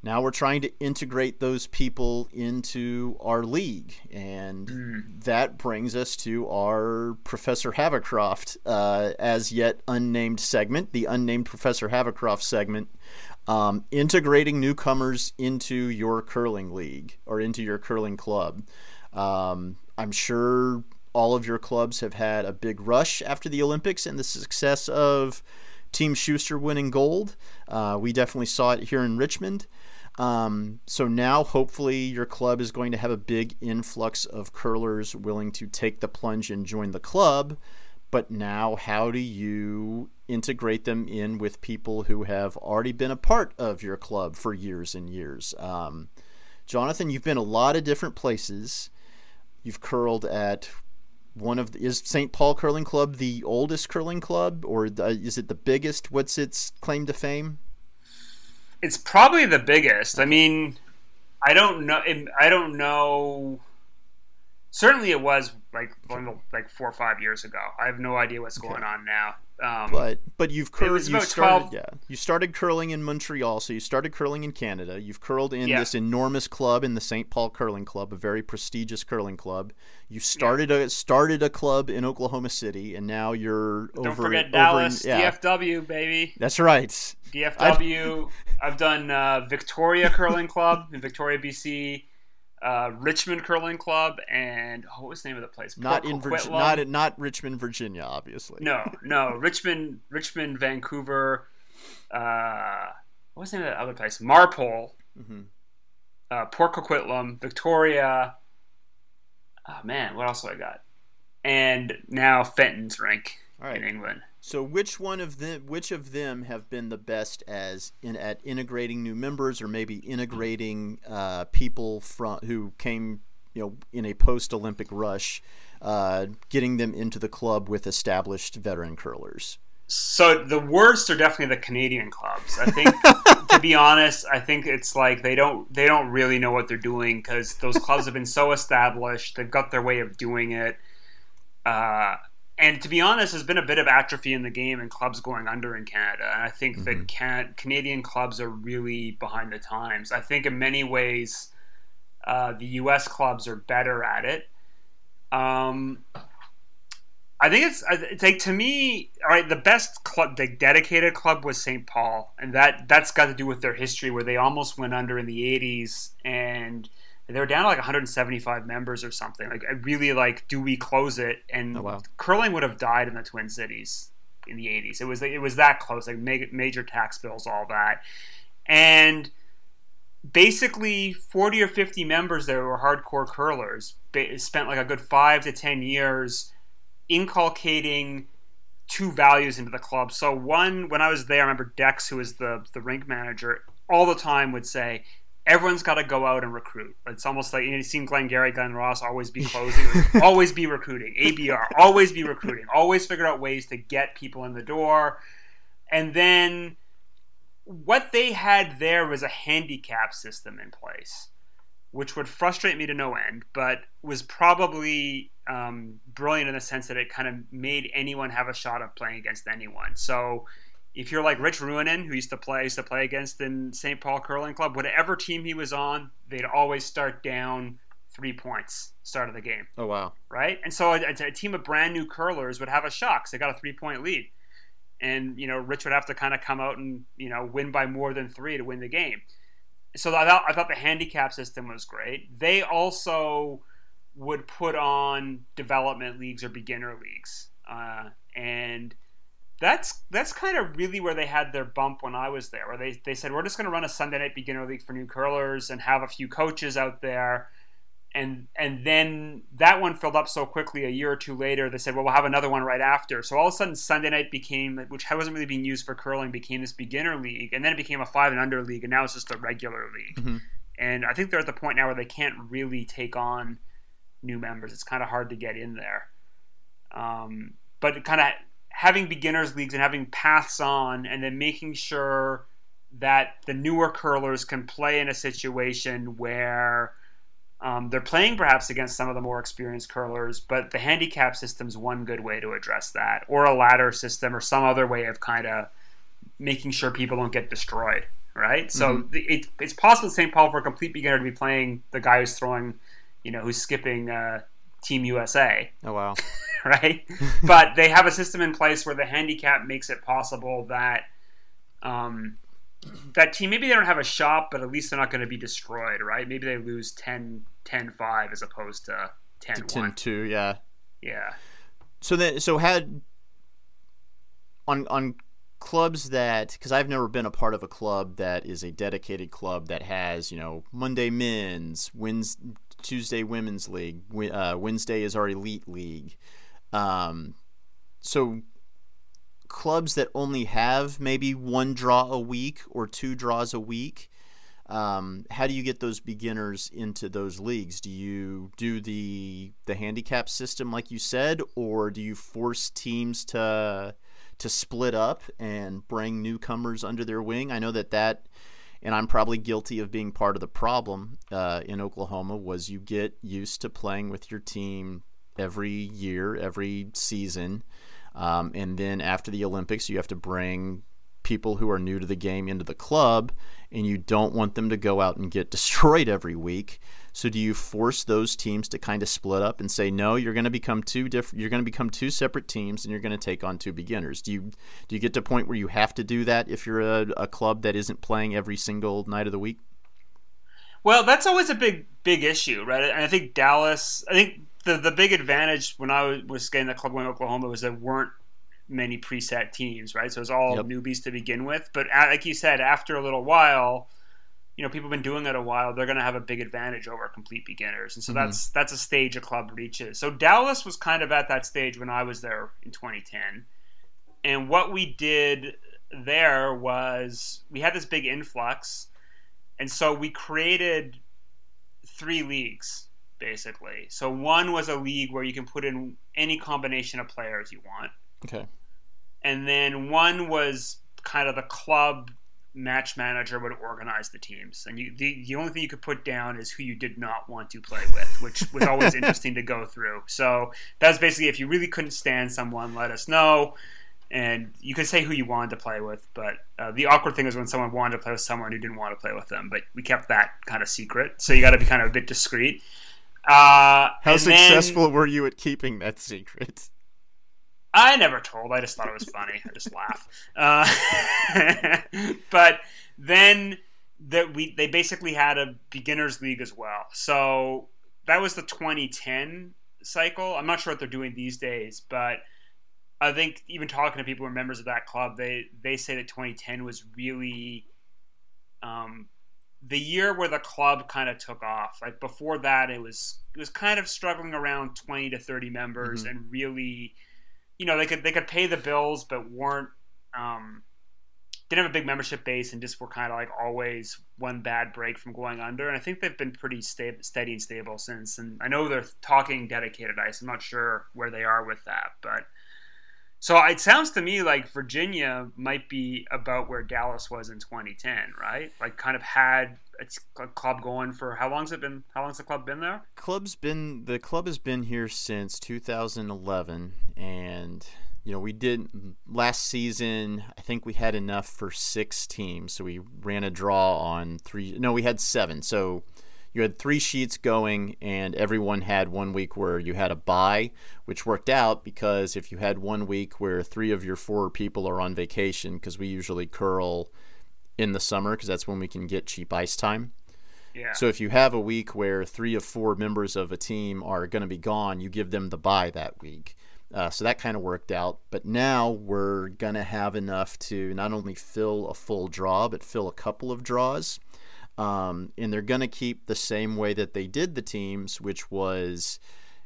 now we're trying to integrate those people into our league, and that brings us to our Professor Havercroft uh, as yet unnamed segment, the unnamed Professor Havercroft segment, um, integrating newcomers into your curling league or into your curling club. Um, I'm sure all of your clubs have had a big rush after the Olympics and the success of Team Schuster winning gold. Uh, we definitely saw it here in Richmond. Um, so now, hopefully, your club is going to have a big influx of curlers willing to take the plunge and join the club. But now, how do you integrate them in with people who have already been a part of your club for years and years? Um, Jonathan, you've been a lot of different places. You've curled at one of the, is St. Paul Curling Club the oldest curling club, or the, is it the biggest? What's its claim to fame? It's probably the biggest. I mean, I don't know. I don't know. Certainly, it was like one of the- like four or five years ago. I have no idea what's going on now. Um, But but you've curled. You started 12 yeah. You started curling in Montreal, so you started curling in Canada. You've curled in Yeah. this enormous club in the St. Paul Curling Club, a very prestigious curling club. You started a started a club in Oklahoma City, and now you're don't over. forget over Dallas, in, yeah, DFW, baby. that's right. DFW. I've done uh, Victoria Curling Club in Victoria, BC. Uh, Richmond Curling Club, and oh, what was the name of the place? Not Port in Virginia, not not Richmond, Virginia, obviously. No, no, Richmond, Richmond, Vancouver. Uh, what was the name of that other place? Marpole. Mhm. uh, Port Coquitlam, Victoria. Oh man, what else have I got? And now Fenton's rink right. in England. So which one of them which of them have been the best as in at integrating new members or maybe integrating uh, people from who came you know in a post Olympic rush, uh, getting them into the club with established veteran curlers? So the worst are definitely the Canadian clubs. I think, to be honest, I think it's like they don't they don't really know what they're doing because those clubs have been so established. They've got their way of doing it. Uh, and to be honest, there's been a bit of atrophy in the game and clubs going under in Canada. And I think that can- Canadian clubs are really behind the times. I think in many ways, uh, the U.S. clubs are better at it. Um, I think it's it's like to me, all right. The best club, the dedicated club, was St. Paul, and that that's got to do with their history, where they almost went under in the '80s, and they were down to like 175 members or something. Like, I really like, do we close it? And Oh, wow. curling would have died in the Twin Cities in the '80s. It was it was that close, like major, major tax bills, all that, and basically 40 or 50 members there were hardcore curlers spent like a good five to ten years inculcating two values into the club so one when i was there i remember dex who was the the rink manager all the time would say everyone's got to go out and recruit. It's almost like you know, you've seen Glengarry Glen Ross always be closing *laughs* always be recruiting. Abr always be recruiting. Always figure out ways to get people in the door. And then what they had there was a handicap system in place, which would frustrate me to no end, but was probably um, brilliant in the sense that it kind of made anyone have a shot of playing against anyone. So if you're like Rich Ruohonen, who used to play used to play against in St. Paul Curling Club, whatever team he was on, they'd always start down three points start of the game Oh wow. right? And so a, a team of brand new curlers would have a shock 'cause they got a three point lead, and you know Rich would have to kind of come out and you know win by more than three to win the game. So I thought I thought the handicap system was great. They also would put on development leagues or beginner leagues, uh, and that's that's kind of really where they had their bump when I was there, where they, they said we're just going to run a Sunday night beginner league for new curlers and have a few coaches out there. And and then that one filled up so quickly a year or two later they said well we'll have another one right after. So all of a sudden sunday night became which wasn't really being used for curling became this beginner league and then it became a five and under league and now it's just a regular league. Mhm. and i think they're at the point now where they can't really take on new members. It's kind of hard to get in there. Um, but kind of having beginners leagues and having paths on and then making sure that the newer curlers can play in a situation where um, they're playing perhaps against some of the more experienced curlers, but the handicap system's one good way to address that, or a ladder system, or some other way of kind of making sure people don't get destroyed, right? So the it, it's possible St. Paul for a complete beginner to be playing the guy who's throwing, you know, who's skipping uh, Team USA, Oh wow. *laughs* right? but they have a system in place where the handicap makes it possible that um, that team maybe they don't have a shot, but at least they're not going to be destroyed, right? Maybe they lose 10 10 5 as opposed to 10 10 2 yeah. Yeah. So then, so had on on clubs that because I've never been a part of a club that is a dedicated club that has you know Monday men's, Wednesday, Tuesday women's league, uh, Wednesday is our elite league. Um, so clubs that only have maybe one draw a week or two draws a week. Um, how do you get those beginners into those leagues? Do you do the the handicap system like you said, or do you force teams to to split up and bring newcomers under their wing? I know that that, and I'm probably guilty of being part of the problem uh, in Oklahoma. Was you get used to playing with your team every year, every season, um, and then after the Olympics, you have to bring people who are new to the game into the club and you don't want them to go out and get *laughs* destroyed every week. So do you force those teams to kind of split up and say no, you're going to become two different you're going to become two separate teams and you're going to take on two beginners. Do you do you get to a point where you have to do that if you're a, a club that isn't playing every single night of the week? Well, that's always a big, big issue, right? And I think Dallas, I think the, the big advantage when I was getting the club going in Oklahoma was there weren't many preset teams, right? So it was all Yep. newbies to begin with. But like you said, after a little while, you know people have been doing it a while, they're going to have a big advantage over complete beginners, and so mm-hmm. that's that's a stage a club reaches. So Dallas was kind of at that stage when I was there in 2010, and what we did there was we had this big influx, and so we created three leagues basically. So one was a league where you can put in any combination of players you want, Okay. and then one was kind of the club match manager would organize the teams, and you, the the only thing you could put down is who you did not want to play with, which was always *laughs* interesting to go through. So that's basically if you really couldn't stand someone, let us know. And you could say who you wanted to play with, but uh, the awkward thing is when someone wanted to play with someone who didn't want to play with them. But we kept that kind of secret, so you got to be kind of a bit discreet. Uh, How and then- successful were you at keeping that secret? I never told. I just thought it was funny. I just laugh. Uh, *laughs* but then that we they basically had a beginners league as well. So that was the 2010 cycle. I'm not sure what they're doing these days, but I think even talking to people who are members of that club, they they say that 2010 was really um, the year where the club kind of took off. Like before that, it was it was kind of struggling around 20 to 30 members, Mhm. and really, you know, they could they could pay the bills, but weren't um, didn't have a big membership base, and just were kind of like always one bad break from going under. And I think they've been pretty sta- steady and stable since. And I know they're talking dedicated ice. I'm not sure where they are with that, but. So it sounds to me like Virginia might be about where Dallas was in 2010, right? Like kind of had its club going for how long's it been? How long's the club been there? Club's been the club has been here since 2011, and you know we did last season. I think we had enough for six teams, so we ran a draw on three. No, we had seven. So you had three sheets going, and everyone had one week where you had a buy, which worked out because if you had one week where three of your four people are on vacation, because we usually curl in the summer because that's when we can get cheap ice time. Yeah. So if you have a week where three of four members of a team are going to be gone, you give them the buy that week. Uh, so that kind of worked out. But now we're going to have enough to not only fill a full draw, but fill a couple of draws. Um, and they're going to keep the same way that they did the teams, which was,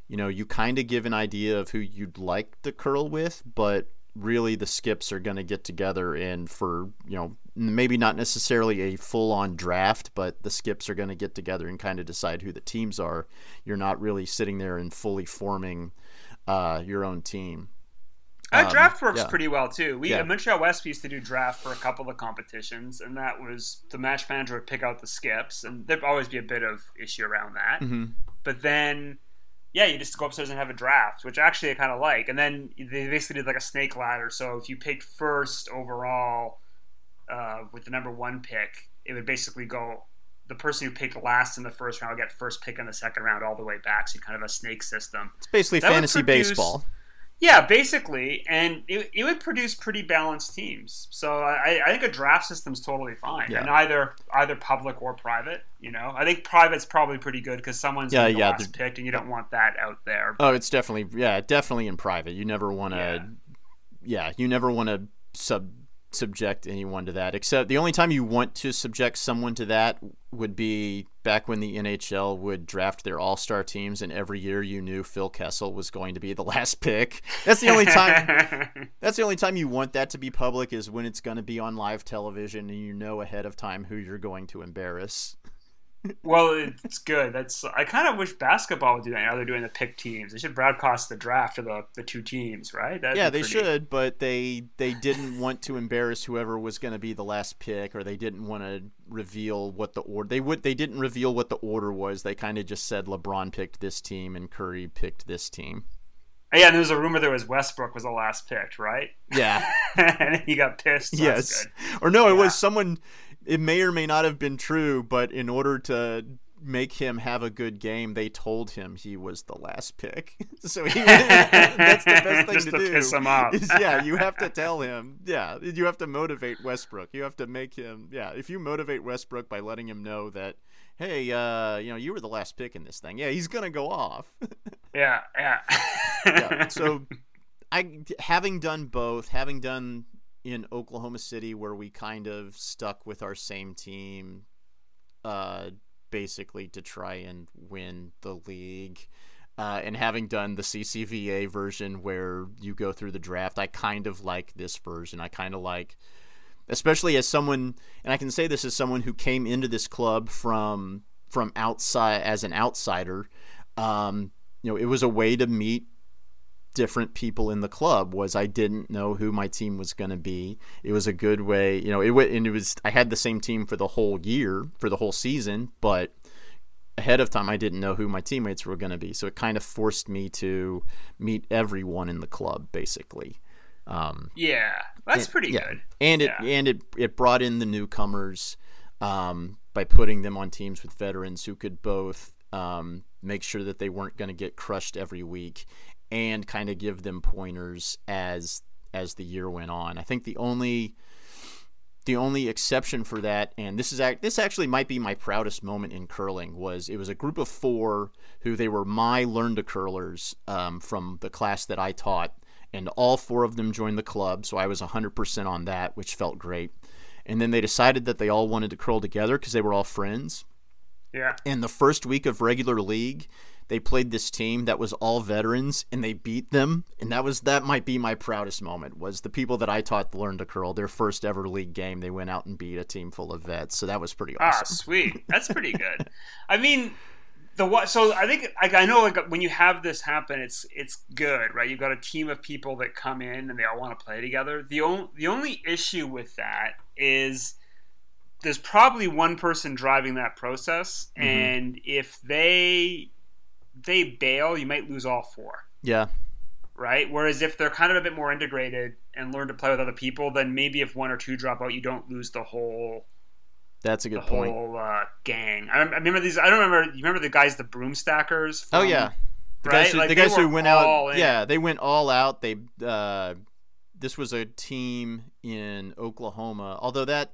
you know, you kind of give an idea of who you'd like to curl with, but really the skips are going to get together and for, you know, maybe not necessarily a full on draft, but the skips are going to get together and kind of decide who the teams are. You're not really sitting there and fully forming uh, your own team. Uh, Um, draft works yeah. pretty well too. We Yeah. at Montreal West we used to do draft for a couple of competitions, and that was the match manager would pick out the skips, and there'd always be a bit of issue around that. hmm But then, yeah, you just go upstairs and have a draft, which actually I kind of like. And then they basically did like a snake ladder. So if you picked first overall uh, with the number one pick, it would basically go. The person who picked last in the first round would get first pick in the second round all the way back. So kind of a snake system. It's basically That fantasy produce- baseball. Yeah, basically, and it, it would produce pretty balanced teams. So I, I think a draft system's totally fine, Yeah. and either either public or private. You know, I think private's probably pretty good because someone's Yeah, yeah, last picked, and you don't want that out there. Oh, it's definitely yeah, definitely in private. You never want to, Yeah. yeah. you never want to sub subject anyone to that. Except the only time you want to subject someone to that would be back when the NHL would draft their All Star teams, and every year you knew Phil Kessel was going to be the *laughs* last pick. That's the only time. *laughs* That's the only time you want that to be public is when it's going to be on live television and you know ahead of time who you're going to embarrass. Well, it's good. That's I kind of wish basketball would do that. Now they're doing the pick teams. They should broadcast the draft of the, the two teams, right? That'd yeah, they pretty- should, but they they didn't want to embarrass whoever was going to be the last pick, or they didn't want to reveal what the order. They would they didn't reveal what the order was. They kind of just said LeBron picked this team and Curry picked this team. Oh, yeah, and there was a rumor there was Westbrook was the last picked, right? Yeah. *laughs* and he got pissed. So yes. good. Or no, it Yeah. was someone. It may or may not have been true, but in order to make him have a good game, they told him he was the last pick. *laughs* so he, *laughs* that's the best thing to, to do. piss him off. is, yeah, you have to tell him. Yeah, you have to motivate Westbrook. You have to make him. Yeah, if you motivate Westbrook by letting him know that, hey, uh, you know, you were the last pick in this thing. Yeah, he's gonna go off. *laughs* Yeah, yeah. yeah. So, I having done both, having done in Oklahoma City where we kind of stuck with our same team uh, basically to try and win the league. Uh, and having done the CCVA version where you go through the draft, I kind of like this version. I kind of like, especially as someone, and I can say this as someone who came into this club from from outside as an outsider. Um, you know, it was a way to meet different people in the club was I didn't know who my team was going to be. It was a good way, you know, it went and it was I had the same team for the whole year, for the whole season, but ahead of time I didn't know who my teammates were going to be. So it kind of forced me to meet everyone in the club basically. Um, yeah, that's and, pretty yeah. good. And it Yeah. and it it brought in the newcomers um, by putting them on teams with veterans who could both um, make sure that they weren't going to get crushed every week and kind of give them pointers as as the year went on. I think the only the only exception for that, and this is this actually might be my proudest moment in curling, was it was a group of four who they were my learn to curlers um, from the class that I taught, and all four of them joined the club, so I was 100% on that, which felt great. And then they decided that they all wanted to curl together because they were all friends. Yeah. In the first week of regular league, they played this team that was all veterans and they beat them and that was that might be my proudest moment was the people that I taught to learn to curl their first ever league game they went out and beat a team full of vets so that was pretty awesome. Ah, sweet. That's pretty *laughs* good. I mean, the what? So I think like, I know like when you have this happen, it's it's good, right? You've got a team of people that come in and they all want to play together. The only the only issue with that is there's probably one person driving that process, Mhm. and if they they bail, you might lose all four yeah. right? Whereas if they're kind of a bit more integrated and learn to play with other people, then maybe if one or two drop out, you don't lose the whole That's a good point. whole uh, gang. I, I remember these. I don't remember. You remember the guys, the broom stackers? Oh yeah. The right? guys, who, Like, the guys who went out, in. yeah, they went all out. They, uh, this was a team in Oklahoma. Although that,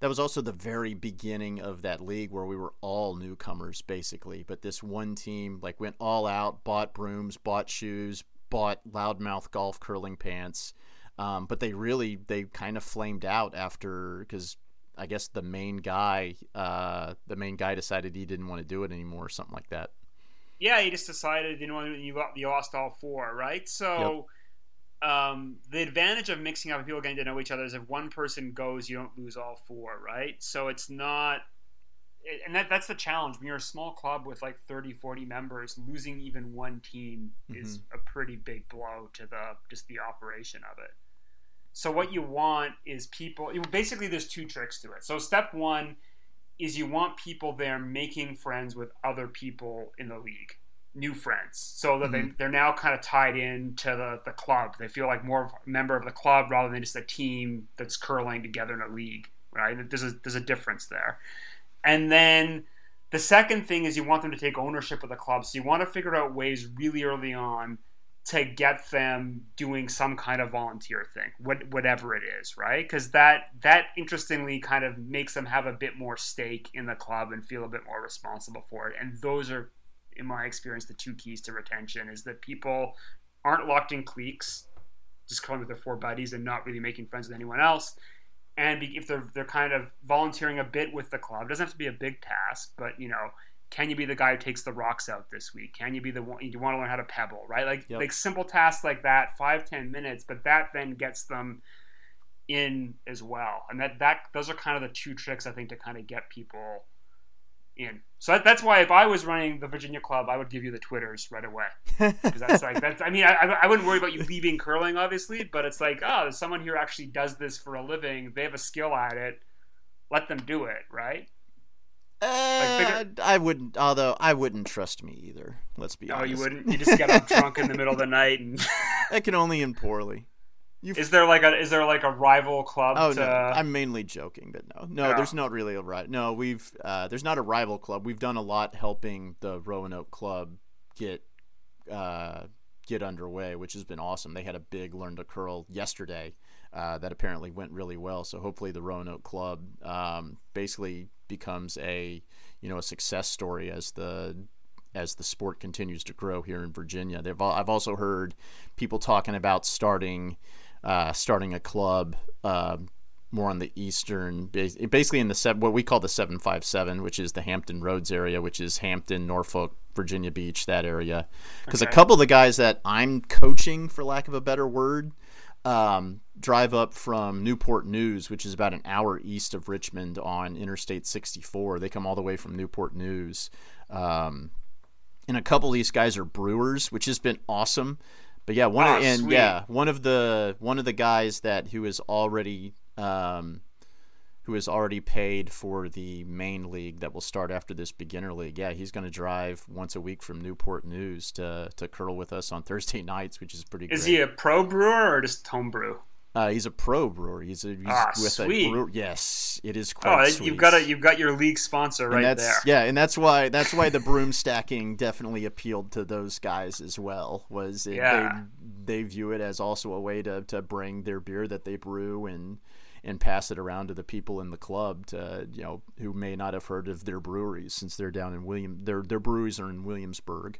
that was also the very beginning of that league where we were all newcomers basically. But this one team like went all out, bought brooms, bought shoes, bought loudmouth golf curling pants. Um, but they really, they kind of flamed out after because I guess the main guy, uh, the main guy decided he didn't want to do it anymore or something like that. Yeah, he just decided you know you lost all four, right? So. Um, the advantage of mixing up and people getting to know each other is if one person goes, you don't lose all four, right? So it's not, and that, that's the challenge. When you're a small club with like 30, 40 members, losing even one team is Mm-hmm. a pretty big blow to the just the operation of it. So what you want is people. Basically, there's two tricks to it. So step one is you want people there making friends with other people in the league, new friends, so that they, mm-hmm. they're now kind of tied in to the, the club. They feel like more of a member of the club rather than just a team that's curling together in a league, right? There's a, there's a difference there. And then the second thing is you want them to take ownership of the club. So you want to figure out ways really early on to get them doing some kind of volunteer thing, what, whatever it is, right? Because that that interestingly kind of makes them have a bit more stake in the club and feel a bit more responsible for it. And those are, in my experience, the two keys to retention: is that people aren't locked in cliques, just coming with their four buddies and not really making friends with anyone else. And if they're they're kind of volunteering a bit with the club, it doesn't have to be a big task, but you know, can you be the guy who takes the rocks out this week? Can you be the one you want to learn how to pebble, right? Like Yep. like simple tasks like that, five ten minutes, but that then gets them in as well. And that that those are kind of the two tricks I think to kind of get people in. So that, that's why if I was running the Virginia club, I would give you the twitters right away *laughs* because that's like that's. I mean, I, I wouldn't worry about you leaving curling, obviously, but it's like, oh, there's someone here actually does this for a living. They have a skill at it. Let them do it, right? Uh, figure- I wouldn't. Although I wouldn't trust me either. Let's be No, honest. Oh, you wouldn't. You just get up drunk in the middle of the night. And *laughs* I can only end poorly. You is there like a is there like a rival club? Oh to, no, I'm mainly joking, but no, no, Yeah. there's not really a right. No, we've uh, there's not a rival club. We've done a lot helping the Roanoke Club get uh, get underway, which has been awesome. They had a big learn to curl yesterday uh, that apparently went really well. So hopefully the Roanoke Club um, basically becomes a you know a success story as the as the sport continues to grow here in Virginia. They've I've also heard people talking about starting uh, starting a club uh, more on the eastern, basically in the what we call the 757, which is the Hampton Roads area, which is Hampton, Norfolk, Virginia Beach, that area. Because okay. a couple of the guys that I'm coaching, for lack of a better word, um, drive up from Newport News, which is about an hour east of Richmond on Interstate 64. They come all the way from Newport News. Um, and a couple of these guys are brewers, which has been awesome. But yeah, one oh, of, and sweet. yeah, one of the one of the guys that who is already um, who has already paid for the main league that will start after this beginner league. Yeah, he's going to drive once a week from Newport News to to curl with us on Thursday *laughs* nights, which is pretty. Is great. he a pro brewer or just home brew? Uh, he's a pro brewer. He's, a, he's ah, with sweet. a brewer. Yes, it is quite oh, sweet. You've got a, you've got your league sponsor right and there. Yeah, and that's why that's why the broom stacking definitely appealed to those guys as well. Was it, yeah. they they view it as also a way to to bring their beer that they brew and and pass it around to the people in the club to you know who may not have heard of their breweries since they're down in William their their breweries are in Williamsburg.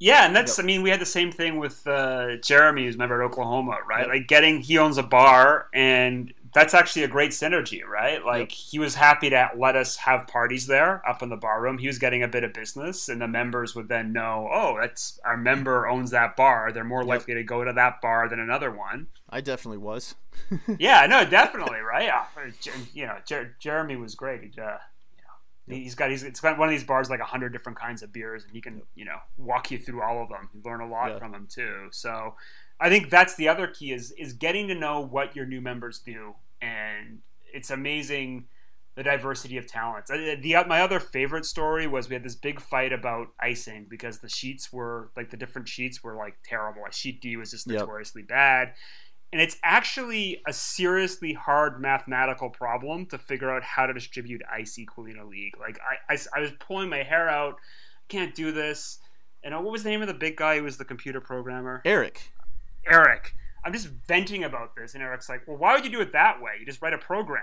Yeah, and that's Yep. I mean we had the same thing with uh, Jeremy, who's a member at Oklahoma, right? Like getting he owns a bar, and that's actually a great synergy, right? Like he was happy to let us have parties there up in the bar room. He was getting a bit of business, and the members would then know, oh, that's our member owns that bar. They're more Yep. likely to go to that bar than another one. I definitely was. *laughs* yeah, no, definitely, right? Yeah, you know, Jer- Jeremy was great. He, uh, know, he's got he's it's got one of these bars like a hundred different kinds of beers, and he can you know walk you through all of them. You learn a lot Yeah. from him too. So, I think that's the other key is is getting to know what your new members do, and it's amazing the diversity of talents. Uh, The my other favorite story was we had this big fight about icing because the sheets were like the different sheets were like terrible. Like sheet D was just Yep. notoriously bad. And it's actually a seriously hard mathematical problem to figure out how to distribute ice equally in a league. Like I, I, I was pulling my hair out, I can't do this. And uh, what was the name of the big guy who was the computer programmer? Eric. Eric. I'm just venting about this, and Eric's like, "Well, why would you do it that way? You just write a program."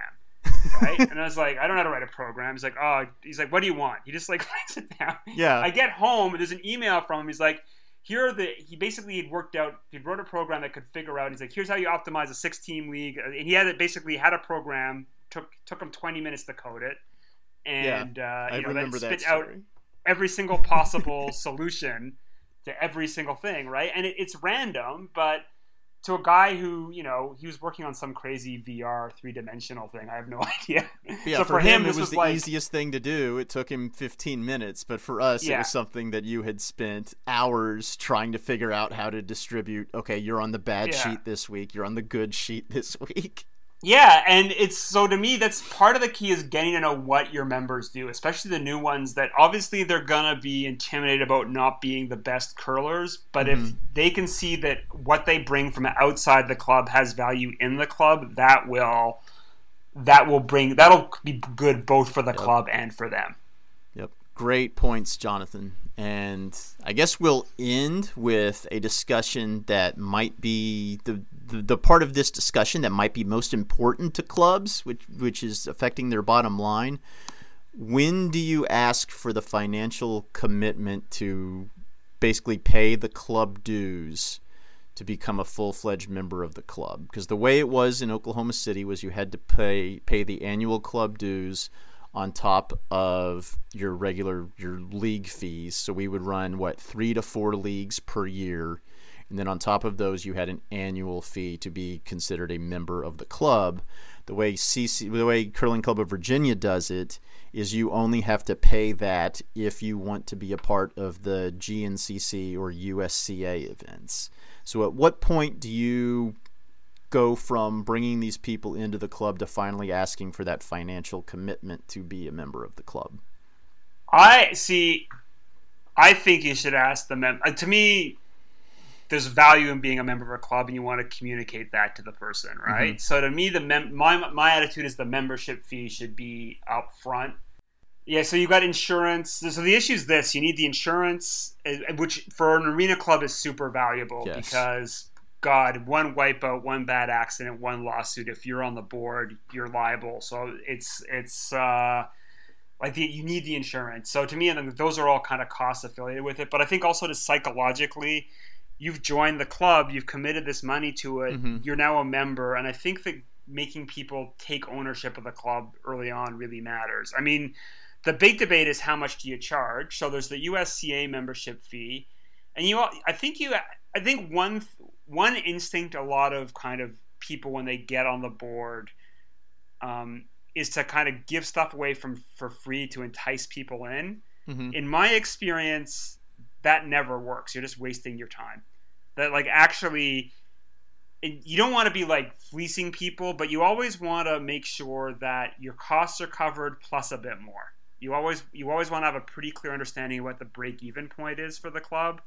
*laughs* right? and I was like, I don't know how to write a program. He's like, oh, he's like, what do you want? He just like *laughs* writes it down. Yeah. I get home and there's an email from him. He's like, here are the. He basically had worked out. He wrote a program that could figure out. He's like, here's how you optimize a six team league. And he had it basically had a program. Took took him 20 minutes to code it. And uh, I you know, remember that spit out every single *laughs* possible solution to every single thing, right? And it, it's random, but to a guy who, you know, he was working on some crazy VR three dimensional thing. I have no *laughs* idea. Yeah, so for, him, it this was, the like, easiest thing to do. It took him 15 minutes, but for us, it was something that you had spent hours trying to figure out how to distribute. Okay, you're on the bad Yeah. sheet this week. You're on the good sheet *laughs* this week. Yeah, and it's so to me that's part of the key is getting to know what your members do, especially the new ones that obviously they're gonna be intimidated about not being the best curlers, but if mm-hmm. they can see that what they bring from outside the club has value in the club, that will that will bring that'll be good both for the club and for them. Yep. Great points, Jonathan. And I guess we'll end with a discussion that might be the, the, the part of this discussion that might be most important to clubs, which which is affecting their bottom line. When do you ask for the financial commitment to basically pay the club dues to become a full-fledged member of the club? Because the way it was in Oklahoma City was you had to pay pay the annual club dues on top of your regular your league fees. So we would run what three to four leagues per year, and then on top of those, you had an annual fee to be considered a member of the club. The way CC, the way Curling Club of Virginia does it is you only have to pay that if you want to be a part of the GNCC or USCA events. So at what point do you go from bringing these people into the club to finally asking for that financial commitment to be a member of the club? I see. I think you should ask the mem. Uh, to me, there's value in being a member of a club, and you want to communicate that to the person, right? So to me, the mem- my my attitude is the membership fee should be up front. Yeah, so you've got insurance. So the issue is this: you need the insurance, uh, which for an arena club is super valuable Yes. because. God, one wipeout, one bad accident, one lawsuit. If you're on the board, you're liable. So it's it's uh, like the, you need the insurance. So to me, and those are all kind of costs affiliated with it. But I think also to psychologically, you've joined the club, you've committed this money to it, Mhm. you're now a member, and I think that making people take ownership of the club early on really matters. I mean, the big debate is how much do you charge? So there's the USCA membership fee, and you I think you I think one one instinct a lot of kind of people when they get on the board um, is to kind of give stuff away from for free to entice people in. Mhm. In my experience, that never works. You're just wasting your time. That like actually, it- you don't want to be like fleecing people, but you always want to make sure that your costs are covered plus a bit more. You always you always want to have a pretty clear understanding of what the break even point is for the club,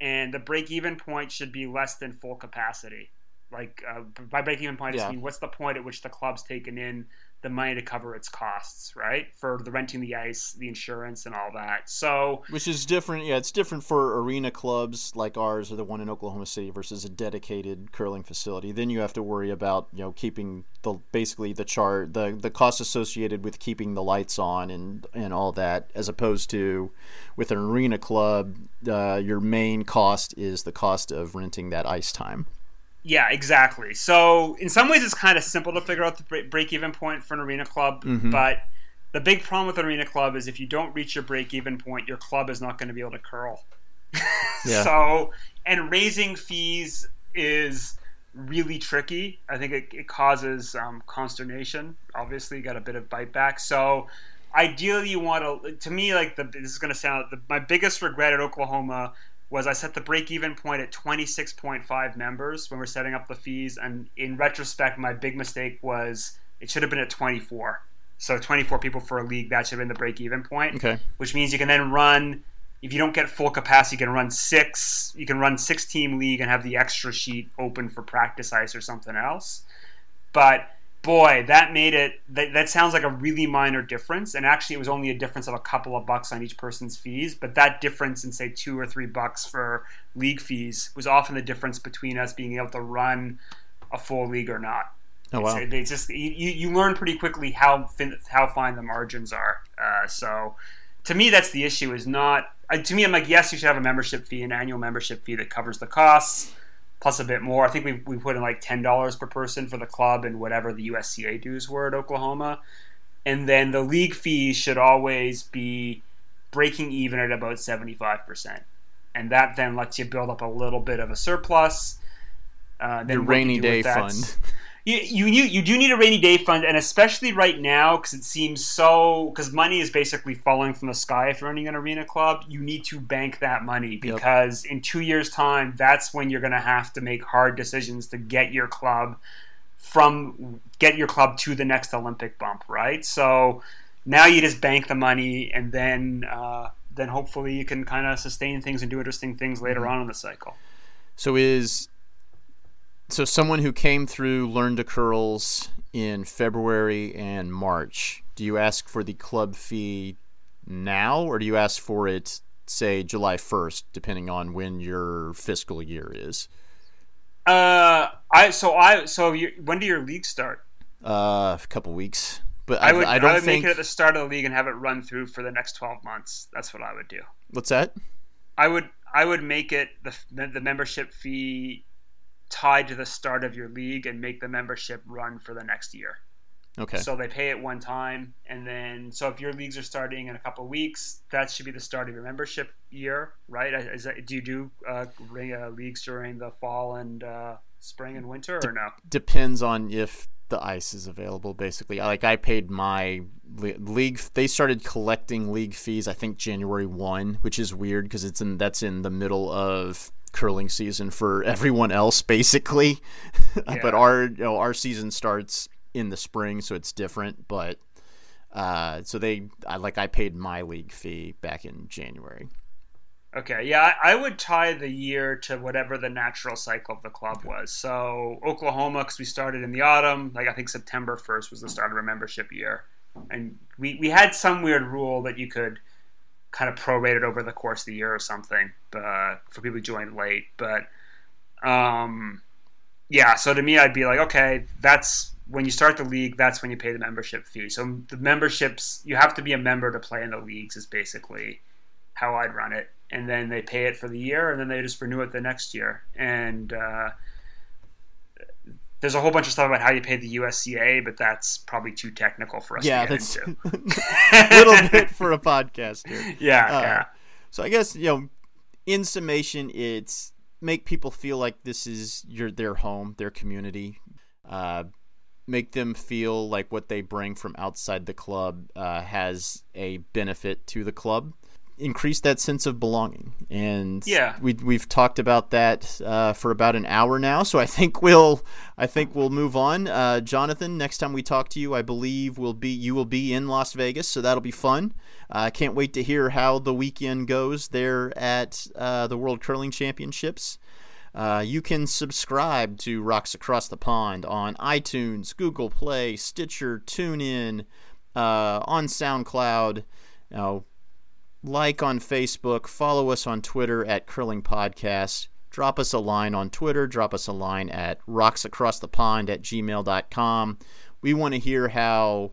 and the break even point should be less than full capacity. Like uh, by break even point, I mean what's the point at which the club's taken in the money to cover its costs, right? For the renting the ice, the insurance, and all that. So Which is different. Yeah, it's different for arena clubs like ours or the one in Oklahoma City versus a dedicated curling facility. Then you have to worry about you know keeping the basically the chart the the cost associated with keeping the lights on and and all that, as opposed to with an arena club, uh, your main cost is the cost of renting that ice time. Yeah, exactly. So in some ways, it's kind of simple to figure out the break even point for an arena club, Mhm. but the big problem with an arena club is if you don't reach your break even point, your club is not going to be able to curl. *laughs* Yeah. So and raising fees is really tricky. I think it, it causes um, consternation. Obviously, you got a bit of bite back. So ideally, you want to. To me, like the this is going to sound the, my biggest regret at Oklahoma was I set the break even point at 26.5 members when we're setting up the fees. And in retrospect, my big mistake was it should have been at 24. So 24 people for a league, that should have been the break even point, Okay. which means you can then run, if you don't get full capacity, you can run six, you can run six team league and have the extra sheet open for practice ice or something else. But boy, that made it, that, that sounds like a really minor difference. And actually, it was only a difference of a couple of bucks on each person's fees. But that difference in, say, two or three bucks for league fees was often the difference between us being able to run a full league or not. Oh wow. It's- they just you, you learn pretty quickly how fin, how fine the margins are. Uh, so to me, that's the issue. Is not to me. I'm like, yes, you should have a membership fee, an annual membership fee that covers the costs plus a bit more. I think we we put in like ten dollars per person for the club and whatever the USCA dues were at Oklahoma, and then the league fees should always be breaking even at about seventy five percent, and that then lets you build up a little bit of a surplus. Uh, then Your rainy day fund. *laughs* you, you you do need a rainy day fund, and especially right now because it seems so because money is basically falling from the sky if you're running an arena club. You need to bank that money because in two years' time, that's when you're going to have to make hard decisions to get your club from get your club to the next Olympic bump, right? So now you just bank the money, and then uh, then hopefully you can kind of sustain things and do interesting things later Mm-hmm. on in the cycle. So is so someone who came through learned to curls in February and March. Do you ask for the club fee now, or do you ask for it, say July first, depending on when your fiscal year is? Uh, I so I so you, when do your leagues start? Uh, a couple weeks, but I I, would, I I don't would think. make it at the start of the league and have it run through for the next twelve months. That's what I would do. What's that? I would I would make it the the membership fee tied to the start of your league and make the membership run for the next year. Okay. So they pay it one time, and then so if your leagues are starting in a couple weeks, that should be the start of your membership year, right? Is that, do you do uh, uh, leagues during the fall and uh, spring and winter, or no? depends on if the ice is available basically like i paid my league they started collecting league fees i think january 1 which is weird because it's in that's in the middle of curling season for everyone else basically. *laughs* But our you know our season starts in the spring so it's different but uh, so they I, like i paid my league fee back in january. Okay, yeah, I, I would tie the year to whatever the natural cycle of the club was. So Oklahoma, because we started in the autumn, like I think September first was the start of our membership year, and we we had some weird rule that you could kind of prorate it over the course of the year or something, but for people who joined late. But um, yeah, so to me, I'd be like, okay, that's when you start the league. That's when you pay the membership fee. So the memberships, you have to be a member to play in the leagues. Is basically how I'd run it. And then they pay it for the year, and then they just renew it the next year. And uh, there's a whole bunch of stuff about how you pay the USCA, but that's probably too technical for us Yeah, to get that's into. a *laughs* little bit for a podcast here. *laughs* Yeah, Uh, yeah. So I guess you know, in summation, it's make people feel like this is your their home, their community. Uh, make them feel like what they bring from outside the club uh, has a benefit to the club. Increase that sense of belonging, and Yeah. we we've talked about that uh, for about an hour now. So I think we'll I think we'll move on. Uh, Jonathan, next time we talk to you, I believe will be you will be in Las Vegas, so that'll be fun. I uh, can't wait to hear how the weekend goes there at uh, the World Curling Championships. Uh, you can subscribe to Rocks Across the Pond on iTunes, Google Play, Stitcher, TuneIn, uh, on SoundCloud. You know, like on Facebook, follow us on Twitter at Curling Podcast. Drop us a line on Twitter. Drop us a line at rocksacrossthepond at gmail.com. We want to hear how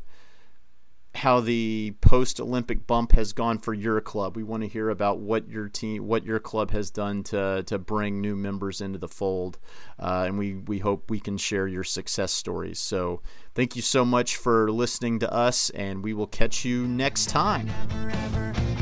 how the post Olympic bump has gone for your club. We want to hear about what your team, what your club has done to to bring new members into the fold, uh, and we we hope we can share your success stories. So thank you so much for listening to us, and we will catch you next time. forever